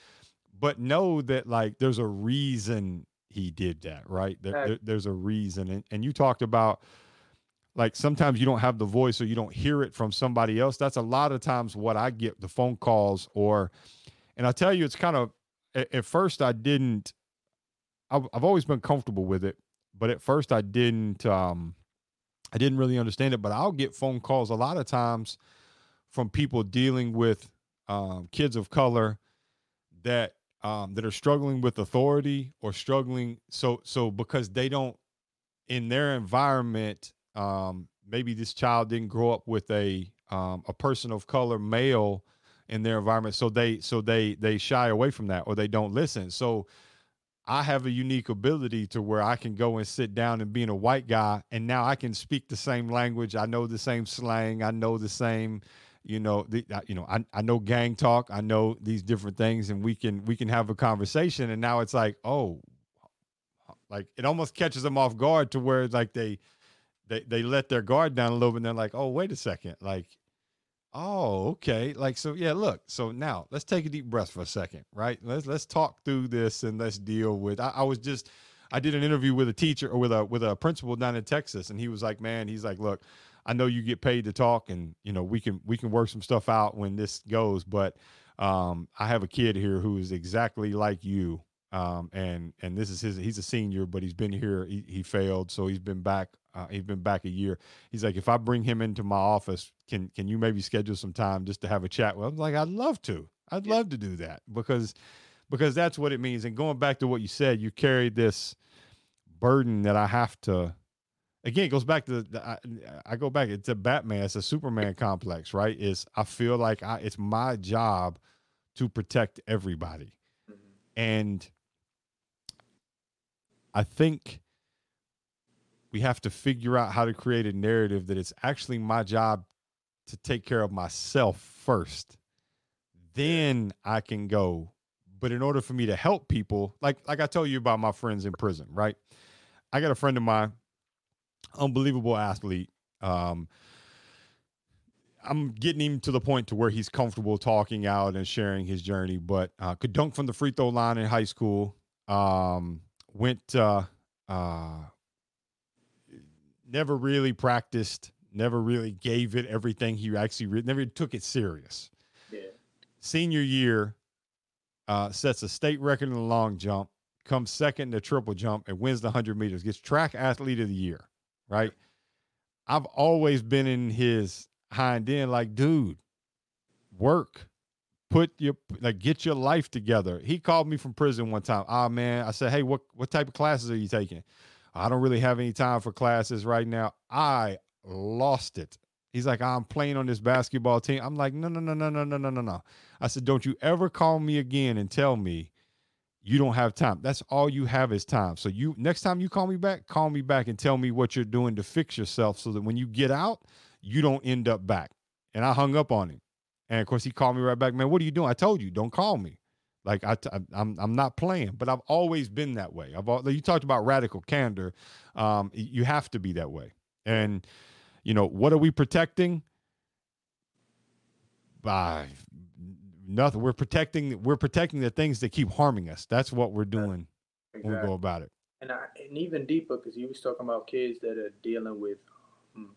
But know that like there's a reason he did that right? There, there- there's a reason and, and you talked about like sometimes you don't have the voice or you don't hear it from somebody else. That's a lot of times what i get the phone calls or and i tell you it's kind of at, at first i didn't I've, I've always been comfortable with it but at first i didn't um i didn't really understand it but i'll get phone calls a lot of times from people dealing with um, kids of color that um, that are struggling with authority or struggling so so because they don't in their environment um, maybe this child didn't grow up with a um, a person of color male in their environment so they so they they shy away from that or they don't listen. So i have a unique ability to where i can go and sit down and being a white guy and now i can speak the same language i know the same slang i know the same you know the you know I, I know gang talk i know these different things and we can we can have a conversation and now it's like oh like it almost catches them off guard to where like they they they let their guard down a little bit and they're like oh wait a second like oh okay like so yeah look so now let's take a deep breath for a second right? Let's let's talk through this and let's deal with i, I was just i did an interview with a teacher or with a with a principal down in texas and he was like man he's like look I know you get paid to talk and you know we can we can work some stuff out when this goes but um I have a kid here who is exactly like you um and and this is his he's a senior but he's been here he, he failed so he's been back uh, he's been back a year he's like if I bring him into my office can can you maybe schedule some time just to have a chat with? I'm like I'd love to I'd Yeah. love to do that because because that's what it means and going back to what you said you carry this burden that I have to again it goes back to the, I, I go back it's a batman it's a superman complex right is i feel like I, it's my job to protect everybody. Mhm. And I think we have to figure out how to create a narrative that it's actually my job to take care of myself first. Then I can go. But in order for me to help people, like like I told you about my friends in prison, right? I got a friend of mine, unbelievable athlete. Um, I'm getting him to the point to where he's comfortable talking out and sharing his journey, but uh, could dunk from the free throw line in high school. Um, went uh, uh, never really practiced, never really gave it everything he actually re- never took it serious. Yeah. Senior year, uh, sets a state record in the long jump, comes second in the triple jump, and wins the 100 meters, gets track athlete of the year, right? I've always been in his hind end, like, dude, work, put your like get your life together. He called me from prison one time. Ah man, I said, hey, what what type of classes are you taking? I don't really have any time for classes right now. I lost it. He's like, I'm playing on this basketball team. I'm like, no, no, no, no, no, no, no, no, no. I said, don't you ever call me again and tell me you don't have time. That's all you have is time. So you next time you call me back, call me back and tell me what you're doing to fix yourself so that when you get out, you don't end up back. And I hung up on him. And of course he called me right back, man, what are you doing? I told you, don't call me. Like I, am I'm, I'm not playing, but I've always been that way. I've al- you talked about radical candor. Um, you have to be that way. And you know what are we protecting? By nothing. We're protecting. We're protecting the things that keep harming us. That's what we're doing when we Exactly. go about it. and, I, and even deeper because you was talking about kids that are dealing with um,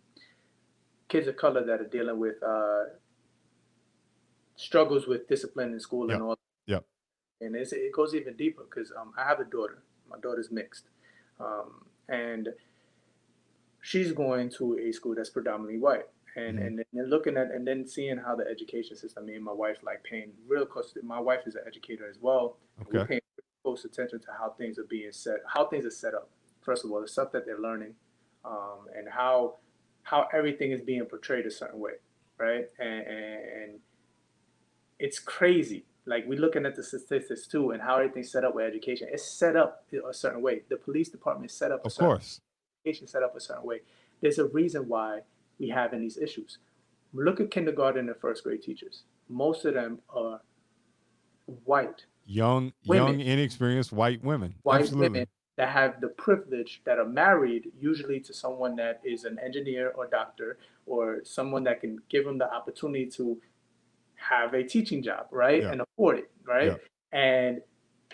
kids of color that are dealing with uh, struggles with discipline in school Yep. and all. Yep. And it's, it goes even deeper because um, I have a daughter. My daughter's mixed, um, and she's going to a school that's predominantly white. And, Mhm. and then looking at and then seeing how the education system, me and my wife like paying real close. To, My wife is an educator as well. and We're Okay. paying close attention to how things are being set, how things are set up. First of all, the stuff that they're learning, um, and how how everything is being portrayed a certain way, right? And, and, and it's crazy. Like we're looking at the statistics too, and how everything's set up with education. It's set up a certain way. The police department is set up a Of certain course. education set up a certain way. There's a reason why we have in these issues. Look at kindergarten and first grade teachers. Most of them are white, Young, Women. young, inexperienced white women. white Absolutely. women that have the privilege that are married usually to someone that is an engineer or doctor or someone that can give them the opportunity to have a teaching job, right? Yeah. And afford it, right? Yeah. And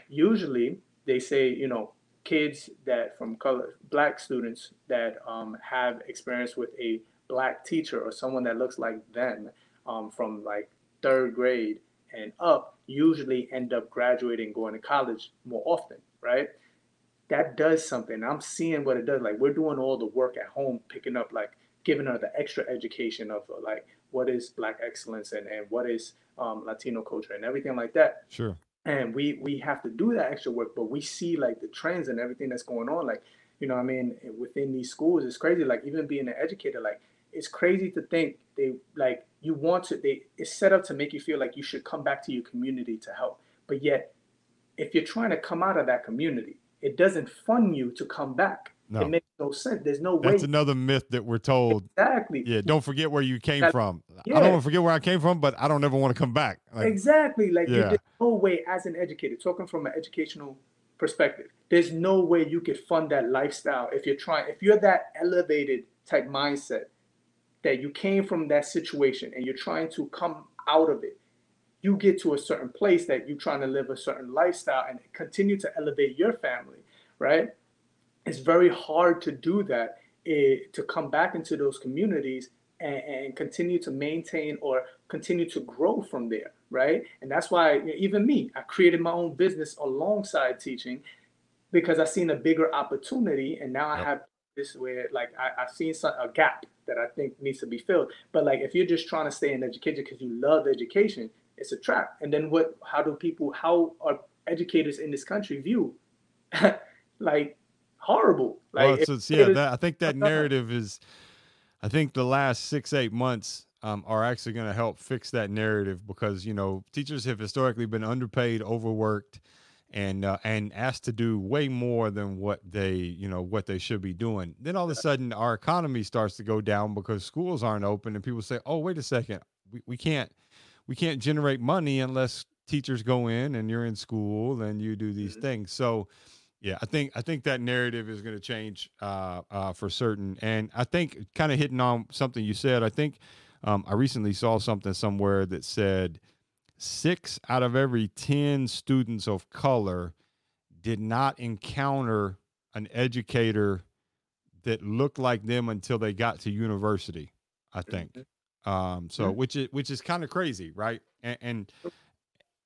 usually they say, you know, kids that from color, black students that um, have experience with a black teacher or someone that looks like them um, from like third grade and up usually end up graduating, going to college more often, right? That does something. I'm seeing what it does. Like we're doing all the work at home, picking up like giving her the extra education of uh, like what is black excellence and, and what is um, Latino culture and everything like that Sure. and we we have to do that extra work but we see like the trends and everything that's going on like you know what i mean within these schools it's crazy like even being an educator like it's crazy to think they like you want to they it's set up to make you feel like you should come back to your community to help but yet if you're trying to come out of that community it doesn't fund you to come back No. it makes no sense there's no way That's another myth that we're told. exactly Yeah, don't forget where you came That- from. I don't want to forget where I came from, but I don't ever want to come back. Like, exactly. Like Yeah. there's no way as an educator, talking from an educational perspective, there's no way you could fund that lifestyle if you're trying if you're that elevated type mindset that you came from that situation and you're trying to come out of it. You get to a certain place that you're trying to live a certain lifestyle and continue to elevate your family, right? It's very hard to do that, eh, to come back into those communities and, and continue to maintain or continue to grow from there, right? And that's why you know, even me, I created my own business alongside teaching because I seen a bigger opportunity, and now I have this where like I, I've seen some, a gap that I think needs to be filled. But like if you're just trying to stay in education because you love education, it's a trap. And then what? How do people? How are educators in this country view? like horrible. Like well, it's, it's, yeah, that, I think that narrative is. I think the last six eight months um, are actually going to help fix that narrative because you know teachers have historically been underpaid, overworked, and uh, and asked to do way more than what they you know what they should be doing. Then all of a sudden our economy starts to go down because schools aren't open, and people say, "Oh, wait a second, we, we can't we can't generate money unless teachers go in and you're in school and you do these mm-hmm. things." So yeah, I think I think that narrative is going to change uh, uh, for certain, and I think kind of hitting on something you said. I think um, I recently saw something somewhere that said six out of every ten students of color did not encounter an educator that looked like them until they got to university. I think mm-hmm. um, so, mm-hmm. which is which is kind of crazy, right? And, and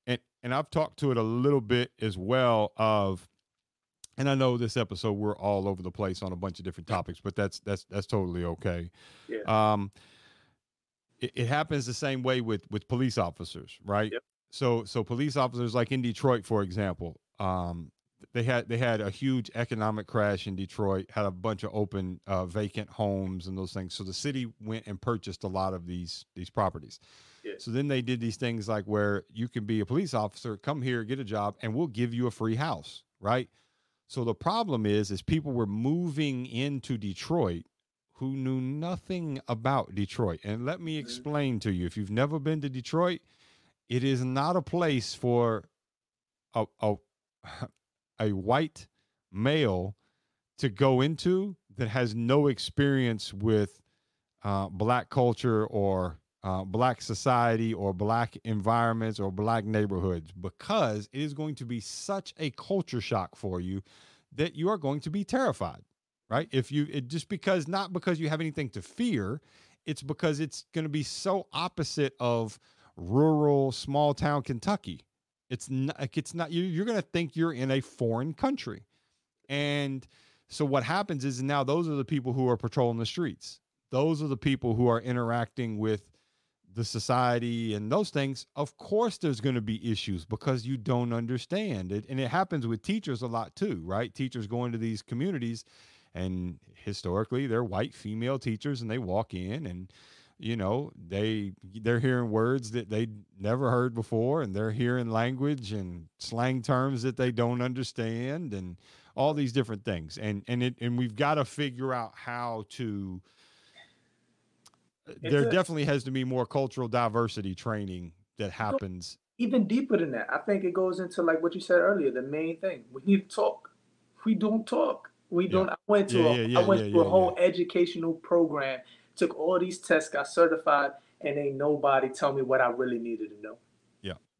and and I've talked to it a little bit as well of and I know this episode we're all over the place on a bunch of different topics, but that's that's that's totally okay. Yeah. Um, it, it happens the same way with with police officers, right? Yep. So so police officers like in Detroit, for example, um, they had they had a huge economic crash in Detroit, had a bunch of open uh, vacant homes and those things. So the city went and purchased a lot of these these properties. Yeah. So then they did these things like where you can be a police officer, come here, get a job, and we'll give you a free house, right? So the problem is, is people were moving into Detroit who knew nothing about Detroit. And let me explain to you: if you've never been to Detroit, it is not a place for a a, a white male to go into that has no experience with uh, black culture or uh, black society or black environments or black neighborhoods because it is going to be such a culture shock for you that you are going to be terrified right? If you it just because not because you have anything to fear it's because it's going to be so opposite of rural small town kentucky. It's not it's not you, you're going to think you're in a foreign country. And so what happens is now those are the people who are patrolling the streets. Those are the people who are interacting with the society and those things, of course there's going to be issues because you don't understand it. And it happens with teachers a lot too, right? Teachers go into these communities and historically they're white female teachers and they walk in and you know they they're hearing words that they never heard before and they're hearing language and slang terms that they don't understand and all these different things and and it and we've got to figure out how to there a, definitely has to be more cultural diversity training that happens. Even deeper than that, I think it goes into like what you said earlier. The main thing we need to talk. We don't talk. We don't. I went to yeah, a, yeah, I went to a whole educational program, took all these tests, got certified, and ain't nobody tell me what I really needed to know.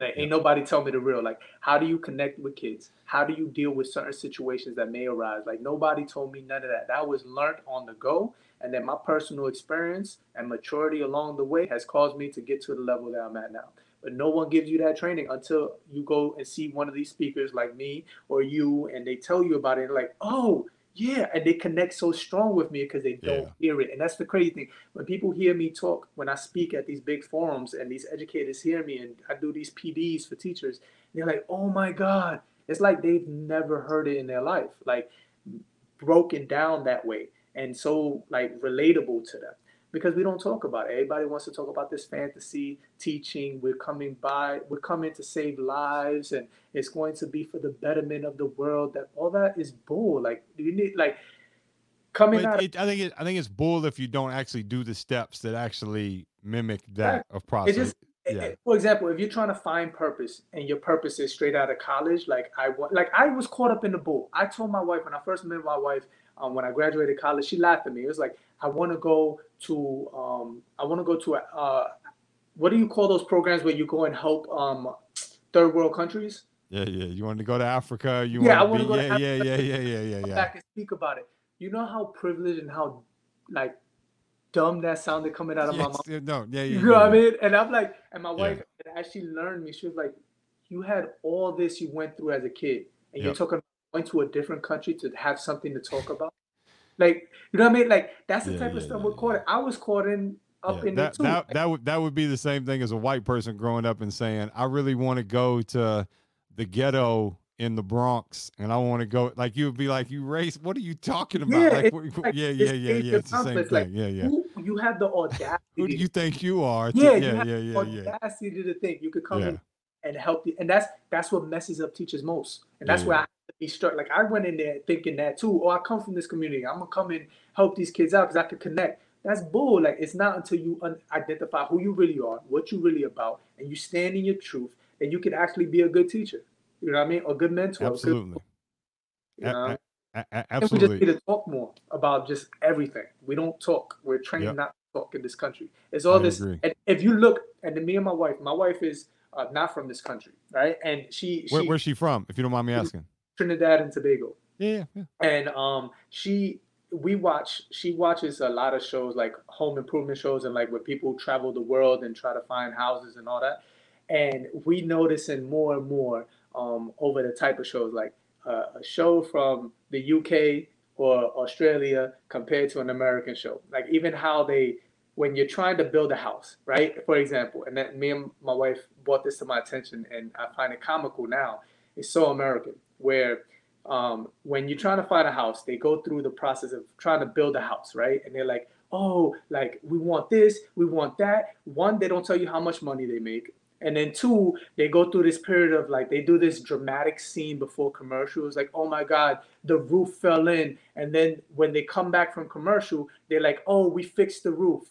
Like, ain't nobody tell me the real. Like, how do you connect with kids? How do you deal with certain situations that may arise? Like, nobody told me none of that. That was learned on the go, and then my personal experience and maturity along the way has caused me to get to the level that I'm at now. But no one gives you that training until you go and see one of these speakers like me or you, and they tell you about it. Like, oh, yeah, and they connect so strong with me because they don't yeah. hear it. And that's the crazy thing. When people hear me talk, when I speak at these big forums and these educators hear me and I do these PDs for teachers, they're like, oh my God. It's like they've never heard it in their life, like broken down that way and so like relatable to them because we don't talk about it. Everybody wants to talk about this fantasy teaching. We're coming by, we're coming to save lives, and it's going to be for the betterment of the world. That all that is bull. Like you need like coming it, out. It, I think it, I think it's bull if you don't actually do the steps that actually mimic that of process. Just, yeah. For example, if you're trying to find purpose and your purpose is straight out of college, like I want, like I was caught up in the bull. I told my wife when I first met my wife, um, when I graduated college, she laughed at me. It was like, I want to go to, um, I want to go to, a, uh, what do you call those programs where you go and help um, third world countries? Yeah, yeah. You want to go to Africa? You yeah, want to go yeah, to yeah, yeah, yeah, yeah, yeah, yeah. Back and speak about it. You know how privileged and how like dumb that sounded coming out of yes, my mouth. No, yeah, yeah. You know yeah. what I mean? And I'm like, and my wife, yeah. she learned me, she was like, "You had all this you went through as a kid, and yep. you're talking going to a different country to have something to talk about." Like, you know what I mean? Like that's the yeah, type yeah, of stuff yeah, we're caught. In. I was caught in up in that, too. That that would that would be the same thing as a white person growing up and saying, "I really want to go to the ghetto in the Bronx and I want to go, like you would be like, you race. What are you talking about? Yeah, like, what- like- yeah, yeah, yeah, yeah. It's the same thing. like, yeah, yeah. Who, you have the audacity. Who do you think you are? to- yeah, yeah, you yeah, have yeah, the yeah, yeah. audacity to think you could come Yeah. in and help you, and that's that's what messes up teachers most, and that's Yeah, where. I to be struck. Like I went in there thinking that too. Oh, I come from this community. I'm gonna come and help these kids out because I could connect. That's bull. Like it's not until you un- identify who you really are, what you really about, and you stand in your truth, that you can actually be a good teacher. You know what I mean? A good mentor. a good- Absolutely. you know? a- a- a- And we just need to talk more about just everything. We don't talk. We're trained Yep. not to talk in this country. It's all I this. agree. And if you look, and me and my wife, my wife is uh, not from this country, right? And she, Where, she where's she from? If you don't mind me asking. Trinidad and Tobago, Yeah, yeah, and um, she we watch. She watches a lot of shows like home improvement shows and like where people travel the world and try to find houses and all that. And we noticing more and more um, over the type of shows like uh, a show from the UK or Australia compared to an American show. Like even how they, when you're trying to build a house, right? For example, and that me and my wife brought this to my attention, and I find it comical now. It's so American, where um, when you're trying to find a house, they go through the process of trying to build a house, right? And they're like, oh, like we want this, we want that. One, they don't tell you how much money they make. And then two, they go through this period of like they do this dramatic scene before commercials, like, oh my God, the roof fell in. And then when they come back from commercial, they're like, oh, we fixed the roof.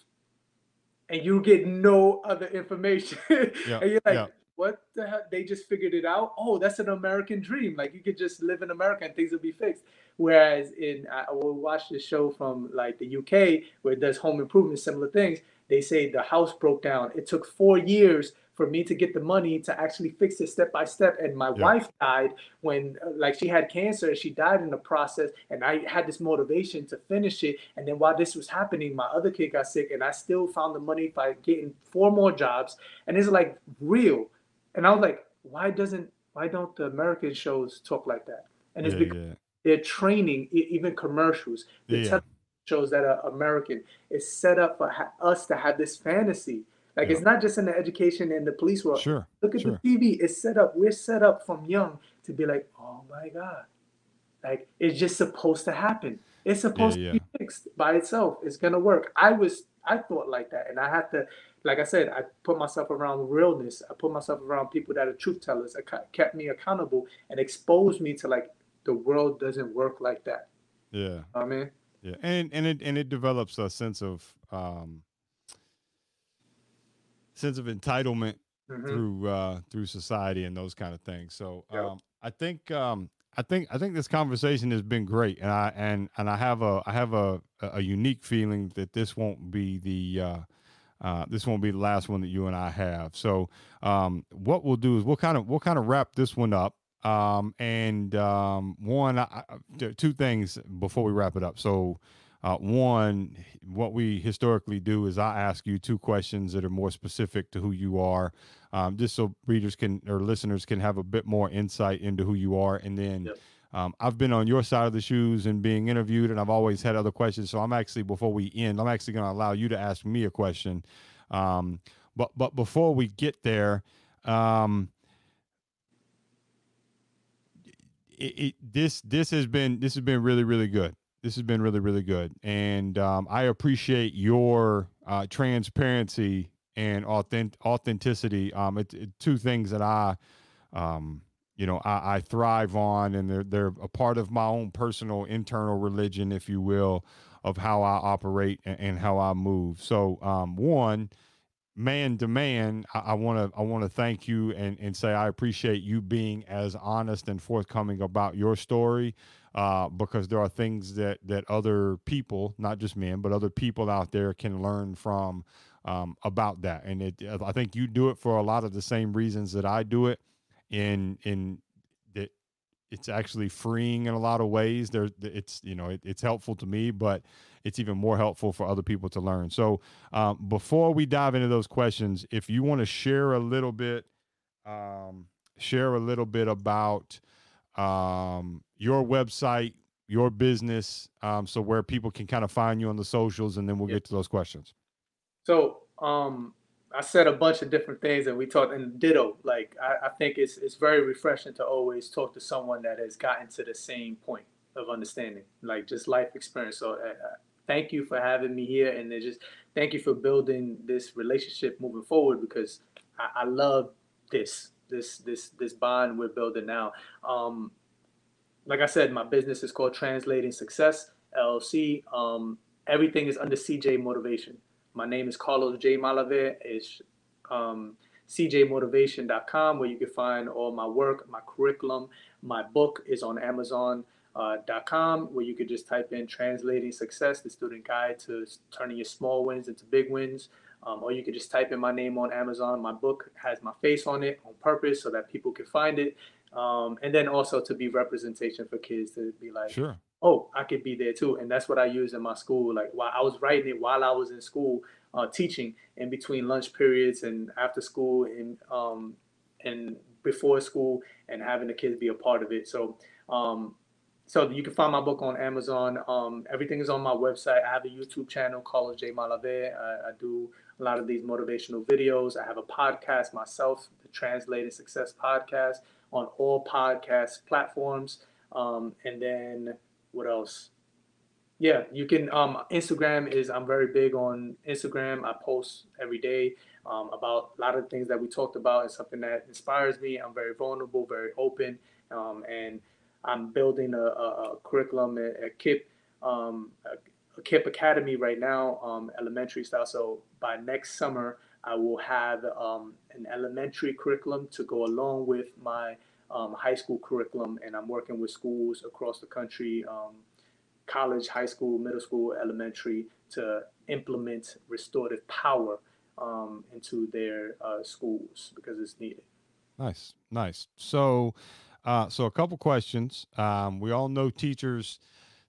And you get no other information. Yeah, and you're like, yeah. What the hell? They just figured it out. Oh, that's an American dream. Like you could just live in America and things will be fixed. Whereas in I will watch this show from like the UK where it does home improvement, similar things. They say the house broke down. It took four years for me to get the money to actually fix it step by step. And my Yeah. wife died when like she had cancer and she died in the process. And I had this motivation to finish it. And then while this was happening, my other kid got sick and I still found the money by getting four more jobs. And it's like real. And I was like, why doesn't why don't the American shows talk like that? And it's Yeah, because yeah. they're training, even commercials, the Yeah. television shows that are American is set up for ha- us to have this fantasy. Like Yeah. it's not just in the education and the police world. Sure. Look at sure. the TV. It's set up. We're set up from young to be like, oh my god, like it's just supposed to happen. It's supposed yeah. to be fixed by itself. It's gonna work. I was, I thought like that, and I had to, like I said, I put myself around realness. I put myself around people that are truth tellers. It kept me accountable and exposed me to like the world doesn't work like that. Yeah. I mean, Yeah, and and it and it develops a sense of um, sense of entitlement mhm. through uh, through society and those kind of things. So Yep. um, I think um, I think I think this conversation has been great, and I and and I have a I have a a unique feeling that this won't be the uh, uh, this won't be the last one that you and I have. So um, what we'll do is we'll kind of we'll kind of wrap this one up. Um, and um, one, I, two things before we wrap it up. So uh, one, what we historically do is I ask you two questions that are more specific to who you are, um, just so readers can or listeners can have a bit more insight into who you are. And then Yep. Um, I've been on your side of the shoes and being interviewed, and I've always had other questions. So I'm actually before we end, I'm actually going to allow you to ask me a question. Um, but but before we get there, um, it, it, this this has been this has been really really good. This has been really really good, and um, I appreciate your uh, transparency and authentic authenticity. Um, it's it, two things that I, um, you know, I, I thrive on, and they're they're a part of my own personal internal religion, if you will, of how I operate and, and how I move. So, um, one, man to man, I want to I want to thank you and and say I appreciate you being as honest and forthcoming about your story, uh, because there are things that that other people, not just men, but other people out there can learn from um, about that. And it, I think you do it for a lot of the same reasons that I do it. In in that it's actually freeing in a lot of ways. There, it's you know it, it's helpful to me, but it's even more helpful for other people to learn. So um, before we dive into those questions, if you want to share a little bit, um, share a little bit about um, your website, your business, um, so where people can kind of find you on the socials, and then we'll Yeah. get to those questions. So, um, I said a bunch of different things and we talked and ditto. Like I, I, think it's it's very refreshing to always talk to someone that has gotten to the same point of understanding, like just life experience. So uh, uh thank you for having me here and just thank you for building this relationship moving forward because I, I love this this this this bond we're building now. Um, like I said, my business is called Translating Success LLC. Um, everything is under CJ Motivation. My name is Carlos J. Malave. It's um, cjmotivation.com where you can find all my work, my curriculum. My book is on Amazon.com Uh, where you could just type in translating success the student guide to turning your small wins into big wins um, or you could just type in my name on amazon my book has my face on it on purpose so that people can find it um, and then also to be representation for kids to be like sure oh, I could be there too. And that's what I use in my school. Like while I was writing it while I was in school, uh, teaching in between lunch periods and after school and um, and before school and having the kids be a part of it. So um, so you can find my book on Amazon. Um, everything is on my website. I have a YouTube channel, Carlos J. Malave. I, I do a lot of these motivational videos. I have a podcast myself, the Translated Success Podcast, on all podcast platforms. Um, and then what else? Yeah, you can. Um, Instagram is I'm very big on Instagram. I post every day um, about a lot of things that we talked about and something that inspires me. I'm very vulnerable, very open, um, and I'm building a, a, a curriculum at, at KIPP, um, a, KIPP Academy right now, um, elementary style. So by next summer, I will have um, an elementary curriculum to go along with my um, high school curriculum, and I'm working with schools across the country, um, college, high school, middle school, elementary, to implement restorative power um, into their uh, schools because it's needed. Nice, nice. So, uh, so a couple questions. Um, we all know teachers.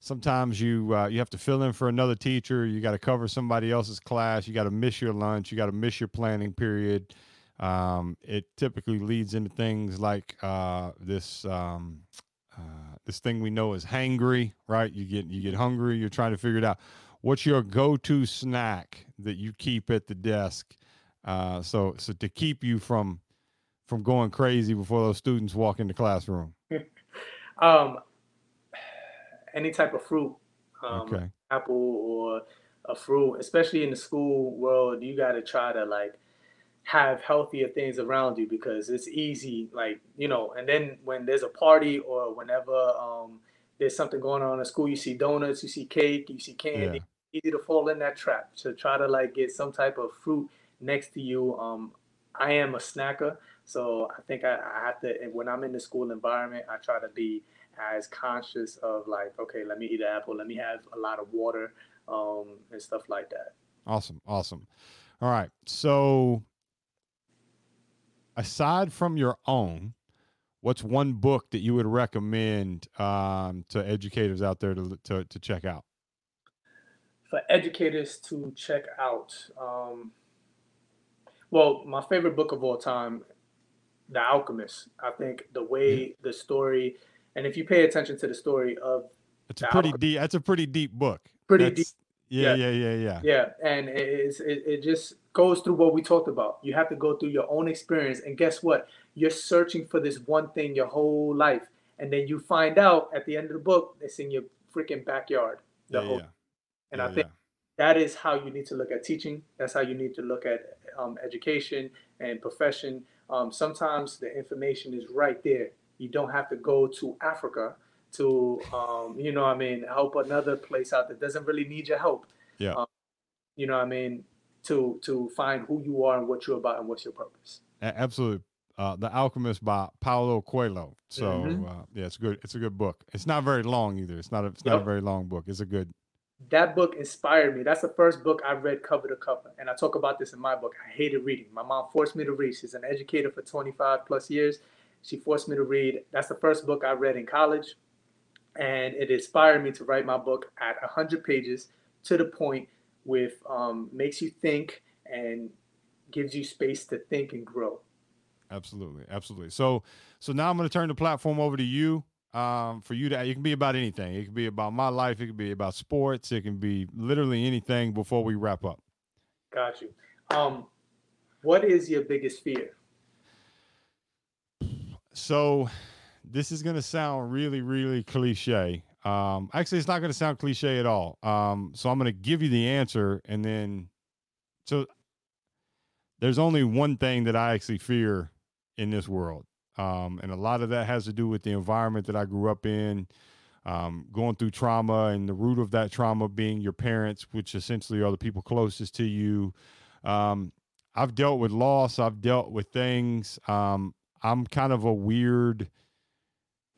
Sometimes you uh, you have to fill in for another teacher. You got to cover somebody else's class. You got to miss your lunch. You got to miss your planning period. Um, it typically leads into things like uh, this um, uh, this thing we know is hangry, right? You get you get hungry. You're trying to figure it out. What's your go-to snack that you keep at the desk? Uh, so so to keep you from from going crazy before those students walk in the classroom. um, any type of fruit, um, okay. apple or a fruit, especially in the school world, you got to try to like have healthier things around you because it's easy like you know and then when there's a party or whenever um, there's something going on in school you see donuts you see cake you see candy yeah. easy to fall in that trap to try to like get some type of fruit next to you. Um, i am a snacker so i think I, I have to when i'm in the school environment i try to be as conscious of like okay let me eat an apple let me have a lot of water um, and stuff like that. Awesome awesome. All right so aside from your own, what's one book that you would recommend um, to educators out there to, to, to check out? For educators to check out, um, well, my favorite book of all time, The Alchemist. I think the way yeah. the story, and if you pay attention to the story of, it's a pretty deep. That's a pretty deep book. Pretty that's, deep. Yeah, yeah, yeah, yeah, yeah. and it, it, it just goes through what we talked about. You have to go through your own experience, and guess what? You're searching for this one thing your whole life, and then you find out at the end of the book it's in your freaking backyard. The yeah, whole, yeah. And yeah, I think that is how you need to look at teaching. That's how you need to look at um, education and profession. Um, sometimes the information is right there. You don't have to go to Africa to, um, you know, I mean, help another place out that doesn't really need your help. Yeah. Um, you know, I mean, to to find who you are and what you're about and what's your purpose. Absolutely. Uh, the Alchemist by Paulo Coelho. So mm-hmm. uh, yeah, it's good. It's a good book. It's not very long either. It's not a, it's not a very long book. It's a good. That book inspired me. That's the first book I read cover to cover, and I talk about this in my book. I hated reading. My mom forced me to read. She's an educator for 25 plus years. She forced me to read. That's the first book I read in college, and it inspired me to write my book at 100 pages to the point with um, makes you think and gives you space to think and grow. Absolutely, absolutely. So, so now I'm going to turn the platform over to you. Um, for you to, it can be about anything. It can be about my life. It can be about sports. It can be literally anything. Before we wrap up. Got you. Um, What is your biggest fear? So, this is going to sound really, really cliche. Um, actually, it's not going to sound cliche at all. Um, so I'm going to give you the answer, and then, so there's only one thing that I actually fear in this world, um, and a lot of that has to do with the environment that I grew up in, um, going through trauma, and the root of that trauma being your parents, which essentially are the people closest to you. Um, I've dealt with loss. I've dealt with things. Um, I'm kind of a weird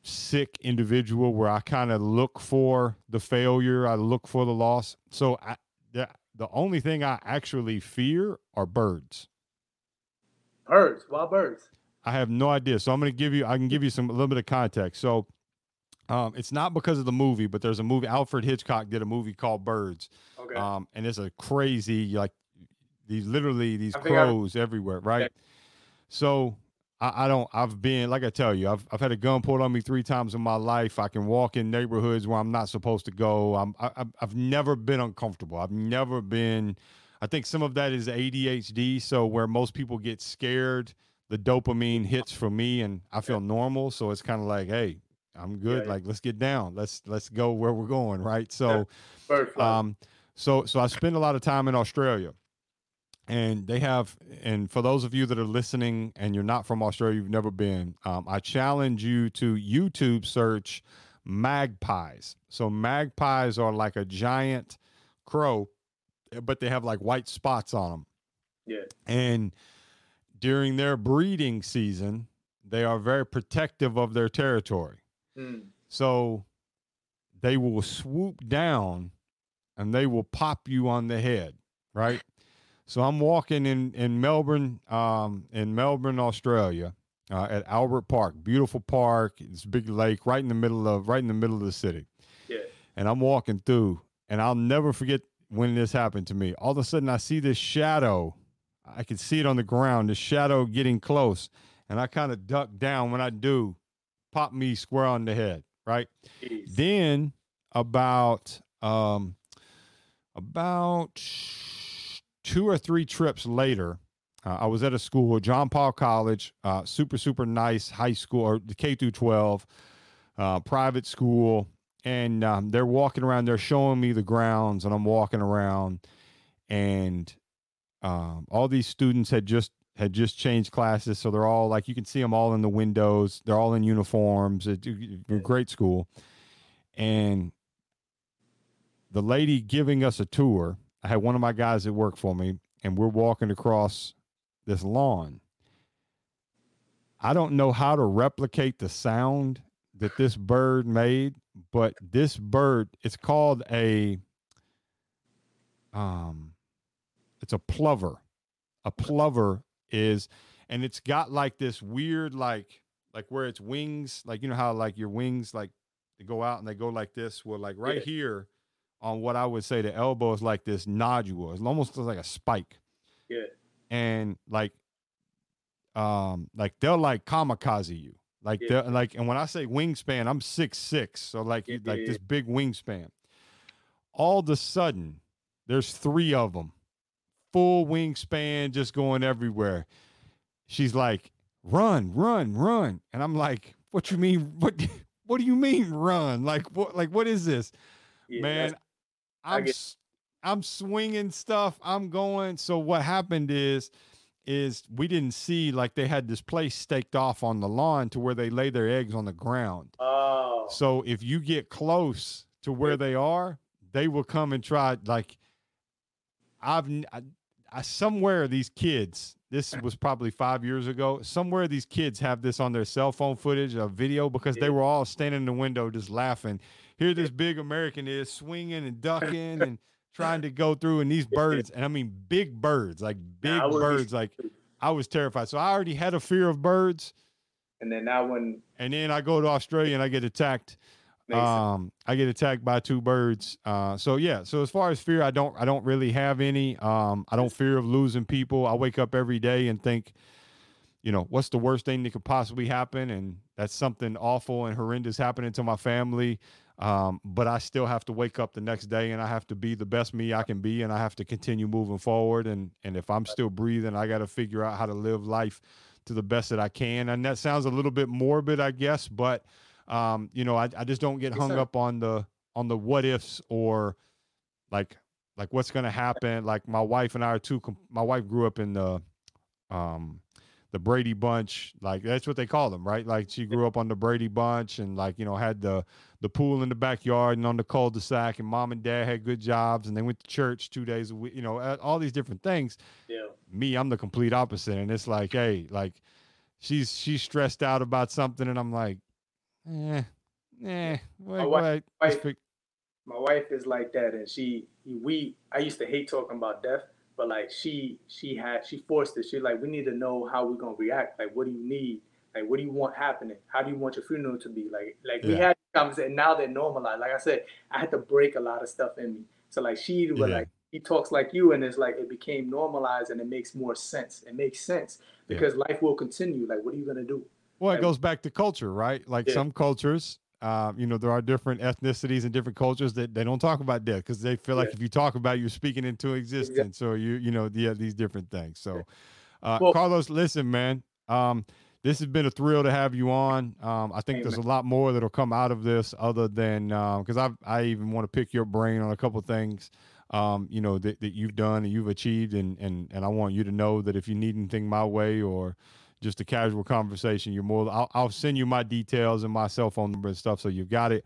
sick individual where I kind of look for the failure, I look for the loss. So I, the, the only thing I actually fear are birds. Birds, wild birds. I have no idea. So I'm going to give you, I can give you some a little bit of context. So um, it's not because of the movie, but there's a movie. Alfred Hitchcock did a movie called Birds. Okay. Um, and it's a crazy, like these literally these crows everywhere, right? Okay. So I, I, don't. I've been like I tell you. I've I've had a gun pulled on me three times in my life. I can walk in neighborhoods where I'm not supposed to go. I'm. I, I've never been uncomfortable. I've never been. I think some of that is ADHD. So where most people get scared, the dopamine hits for me, and I feel yeah. normal. So it's kind of like, hey, I'm good. Yeah, like let's get down. Let's let's go where we're going. Right. So, um, so so I spend a lot of time in Australia and they have and for those of you that are listening and you're not from australia you've never been um, i challenge you to youtube search magpies. So magpies are like a giant crow but they have like white spots on them yeah. And during their breeding season they are very protective of their territory. Mm. so they will swoop down and they will pop you on the head right so I'm walking in in Melbourne, um, in Melbourne, Australia, uh, at Albert Park, beautiful park. It's a big lake right in the middle of right in the middle of the city. Yeah. And I'm walking through, and I'll never forget when this happened to me. All of a sudden, I see this shadow. I can see it on the ground. The shadow getting close, and I kind of duck down. When I do, pop me square on the head. Right. Jeez. Then about um about two or three trips later, uh, I was at a school, John Paul College, uh, super super nice high school or the K through twelve, uh, private school, and um, they're walking around. They're showing me the grounds, and I'm walking around, and um, all these students had just had just changed classes, so they're all like you can see them all in the windows. They're all in uniforms. It's a great school, and the lady giving us a tour I had one of my guys that worked for me, and we're walking across this lawn. I don't know how to replicate the sound that this bird made, but this bird, it's called a um it's a plover. A plover is and it's got like this weird like like where its wings, like you know how like your wings like they go out and they go like this. Well, like right yeah. here, on what I would say the elbow is like this nodule. It's almost like a spike. Yeah. And like um like they'll like kamikaze you. Like yeah. they're like and when I say wingspan, I'm six six. So like yeah, like yeah, this big wingspan. All of a sudden, there's three of them. Full wingspan just going everywhere. She's like, run, run, run. And I'm like, what you mean? What what do you mean run? Like what like what is this? Man, I'm I'm swinging stuff. I'm going. So what happened is is we didn't see like they had this place staked off on the lawn to where they lay their eggs on the ground. Oh. So if you get close to where they are, they will come and try like I've I, I, somewhere these kids this was probably five years ago somewhere these kids have this on their cell phone footage a video because they were all standing in the window just laughing here this big American is swinging and ducking and trying to go through, and these birds, and I mean big birds, like big birds, like I was terrified. So I already had a fear of birds. And then now when and then I go to Australia and I get attacked. Um, I get attacked by two birds. Uh, so yeah. So as far as fear, I don't, I don't really have any. Um, I don't fear of losing people. I wake up every day and think, you know, what's the worst thing that could possibly happen? And that's something awful and horrendous happening to my family. Um, but I still have to wake up the next day and I have to be the best me I can be and I have to continue moving forward. And and if I'm still breathing, I got to figure out how to live life to the best that I can. And that sounds a little bit morbid, I guess, but um, you know, I, I just don't get hung up on the on the what ifs or like like what's going to happen. Like my wife and I are two. My wife grew up in the um the Brady Bunch, like that's what they call them, right? Like she grew up on the Brady Bunch and like you know had the the pool in the backyard and on the cul-de-sac, and mom and dad had good jobs, and they went to church two days a week, you know, all these different things. Yeah. Me, I'm the complete opposite, and it's like, hey, like she's she's stressed out about something, and I'm like, eh, eh, wait, my wife, wait, my wife is like that, and she we I used to hate talking about death but like she she had she forced it. She like we need to know how we're gonna react. Like what do you need? Like what do you want happening? How do you want your funeral to be? Like like yeah. we had conversations. Now they're normalized. Like I said, I had to break a lot of stuff in me. So like she was yeah. like he talks like you, and it's like it became normalized, and it makes more sense. It makes sense because yeah. life will continue. Like what are you gonna do? Well, it goes back to culture, right? Like some cultures um, you know, there are different ethnicities and different cultures that they don't talk about death because they feel like yeah. if you talk about it, you're speaking into existence or you, you know, yeah, these different things. So, uh, well, Carlos, listen, man, um, this has been a thrill to have you on. Um, I think there's a lot more that'll come out of this other than because um, I I even want to pick your brain on a couple things. Um, you know that, that you've done and you've achieved, and and and I want you to know that if you need anything my way or just a casual conversation, you're more. I'll, I'll send you my details and my cell phone number and stuff, so you've got it.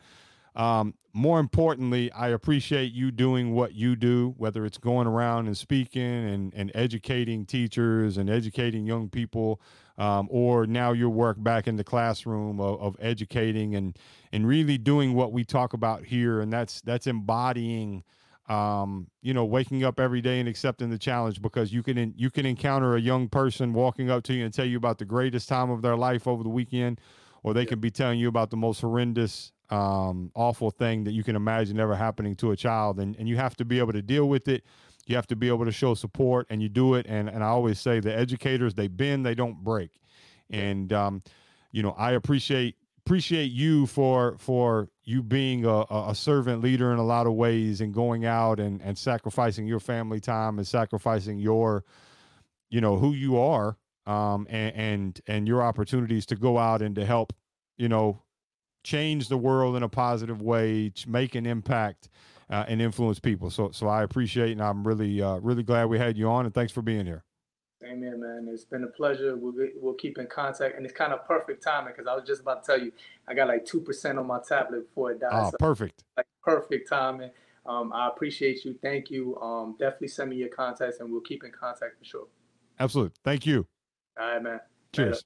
Um, more importantly, I appreciate you doing what you do, whether it's going around and speaking and, and educating teachers and educating young people, um, or now your work back in the classroom of, of, educating and and really doing what we talk about here, and that's that's embodying um, you know, waking up every day and accepting the challenge because you can you can encounter a young person walking up to you and tell you about the greatest time of their life over the weekend, or they yeah. can be telling you about the most horrendous, um, awful thing that you can imagine ever happening to a child, and and you have to be able to deal with it. You have to be able to show support, and you do it. And and I always say the educators they bend, they don't break, and um, you know I appreciate appreciate you for for you being a, a servant leader in a lot of ways and going out and and sacrificing your family time and sacrificing your you know who you are um and and and your opportunities to go out and to help you know change the world in a positive way make an impact uh, and influence people. So so i appreciate and i'm really uh, really glad we had you on and thanks for being here Amen, man. It's been a pleasure. We'll, we'll keep in contact. And it's kind of perfect timing because I was just about to tell you, I got like 2% on my tablet before it dies. Oh, so perfect. Like perfect timing. Um, I appreciate you. Thank you. Um, definitely send me your contacts and we'll keep in contact for sure. Absolutely. Thank you. All right, man. Cheers. Later.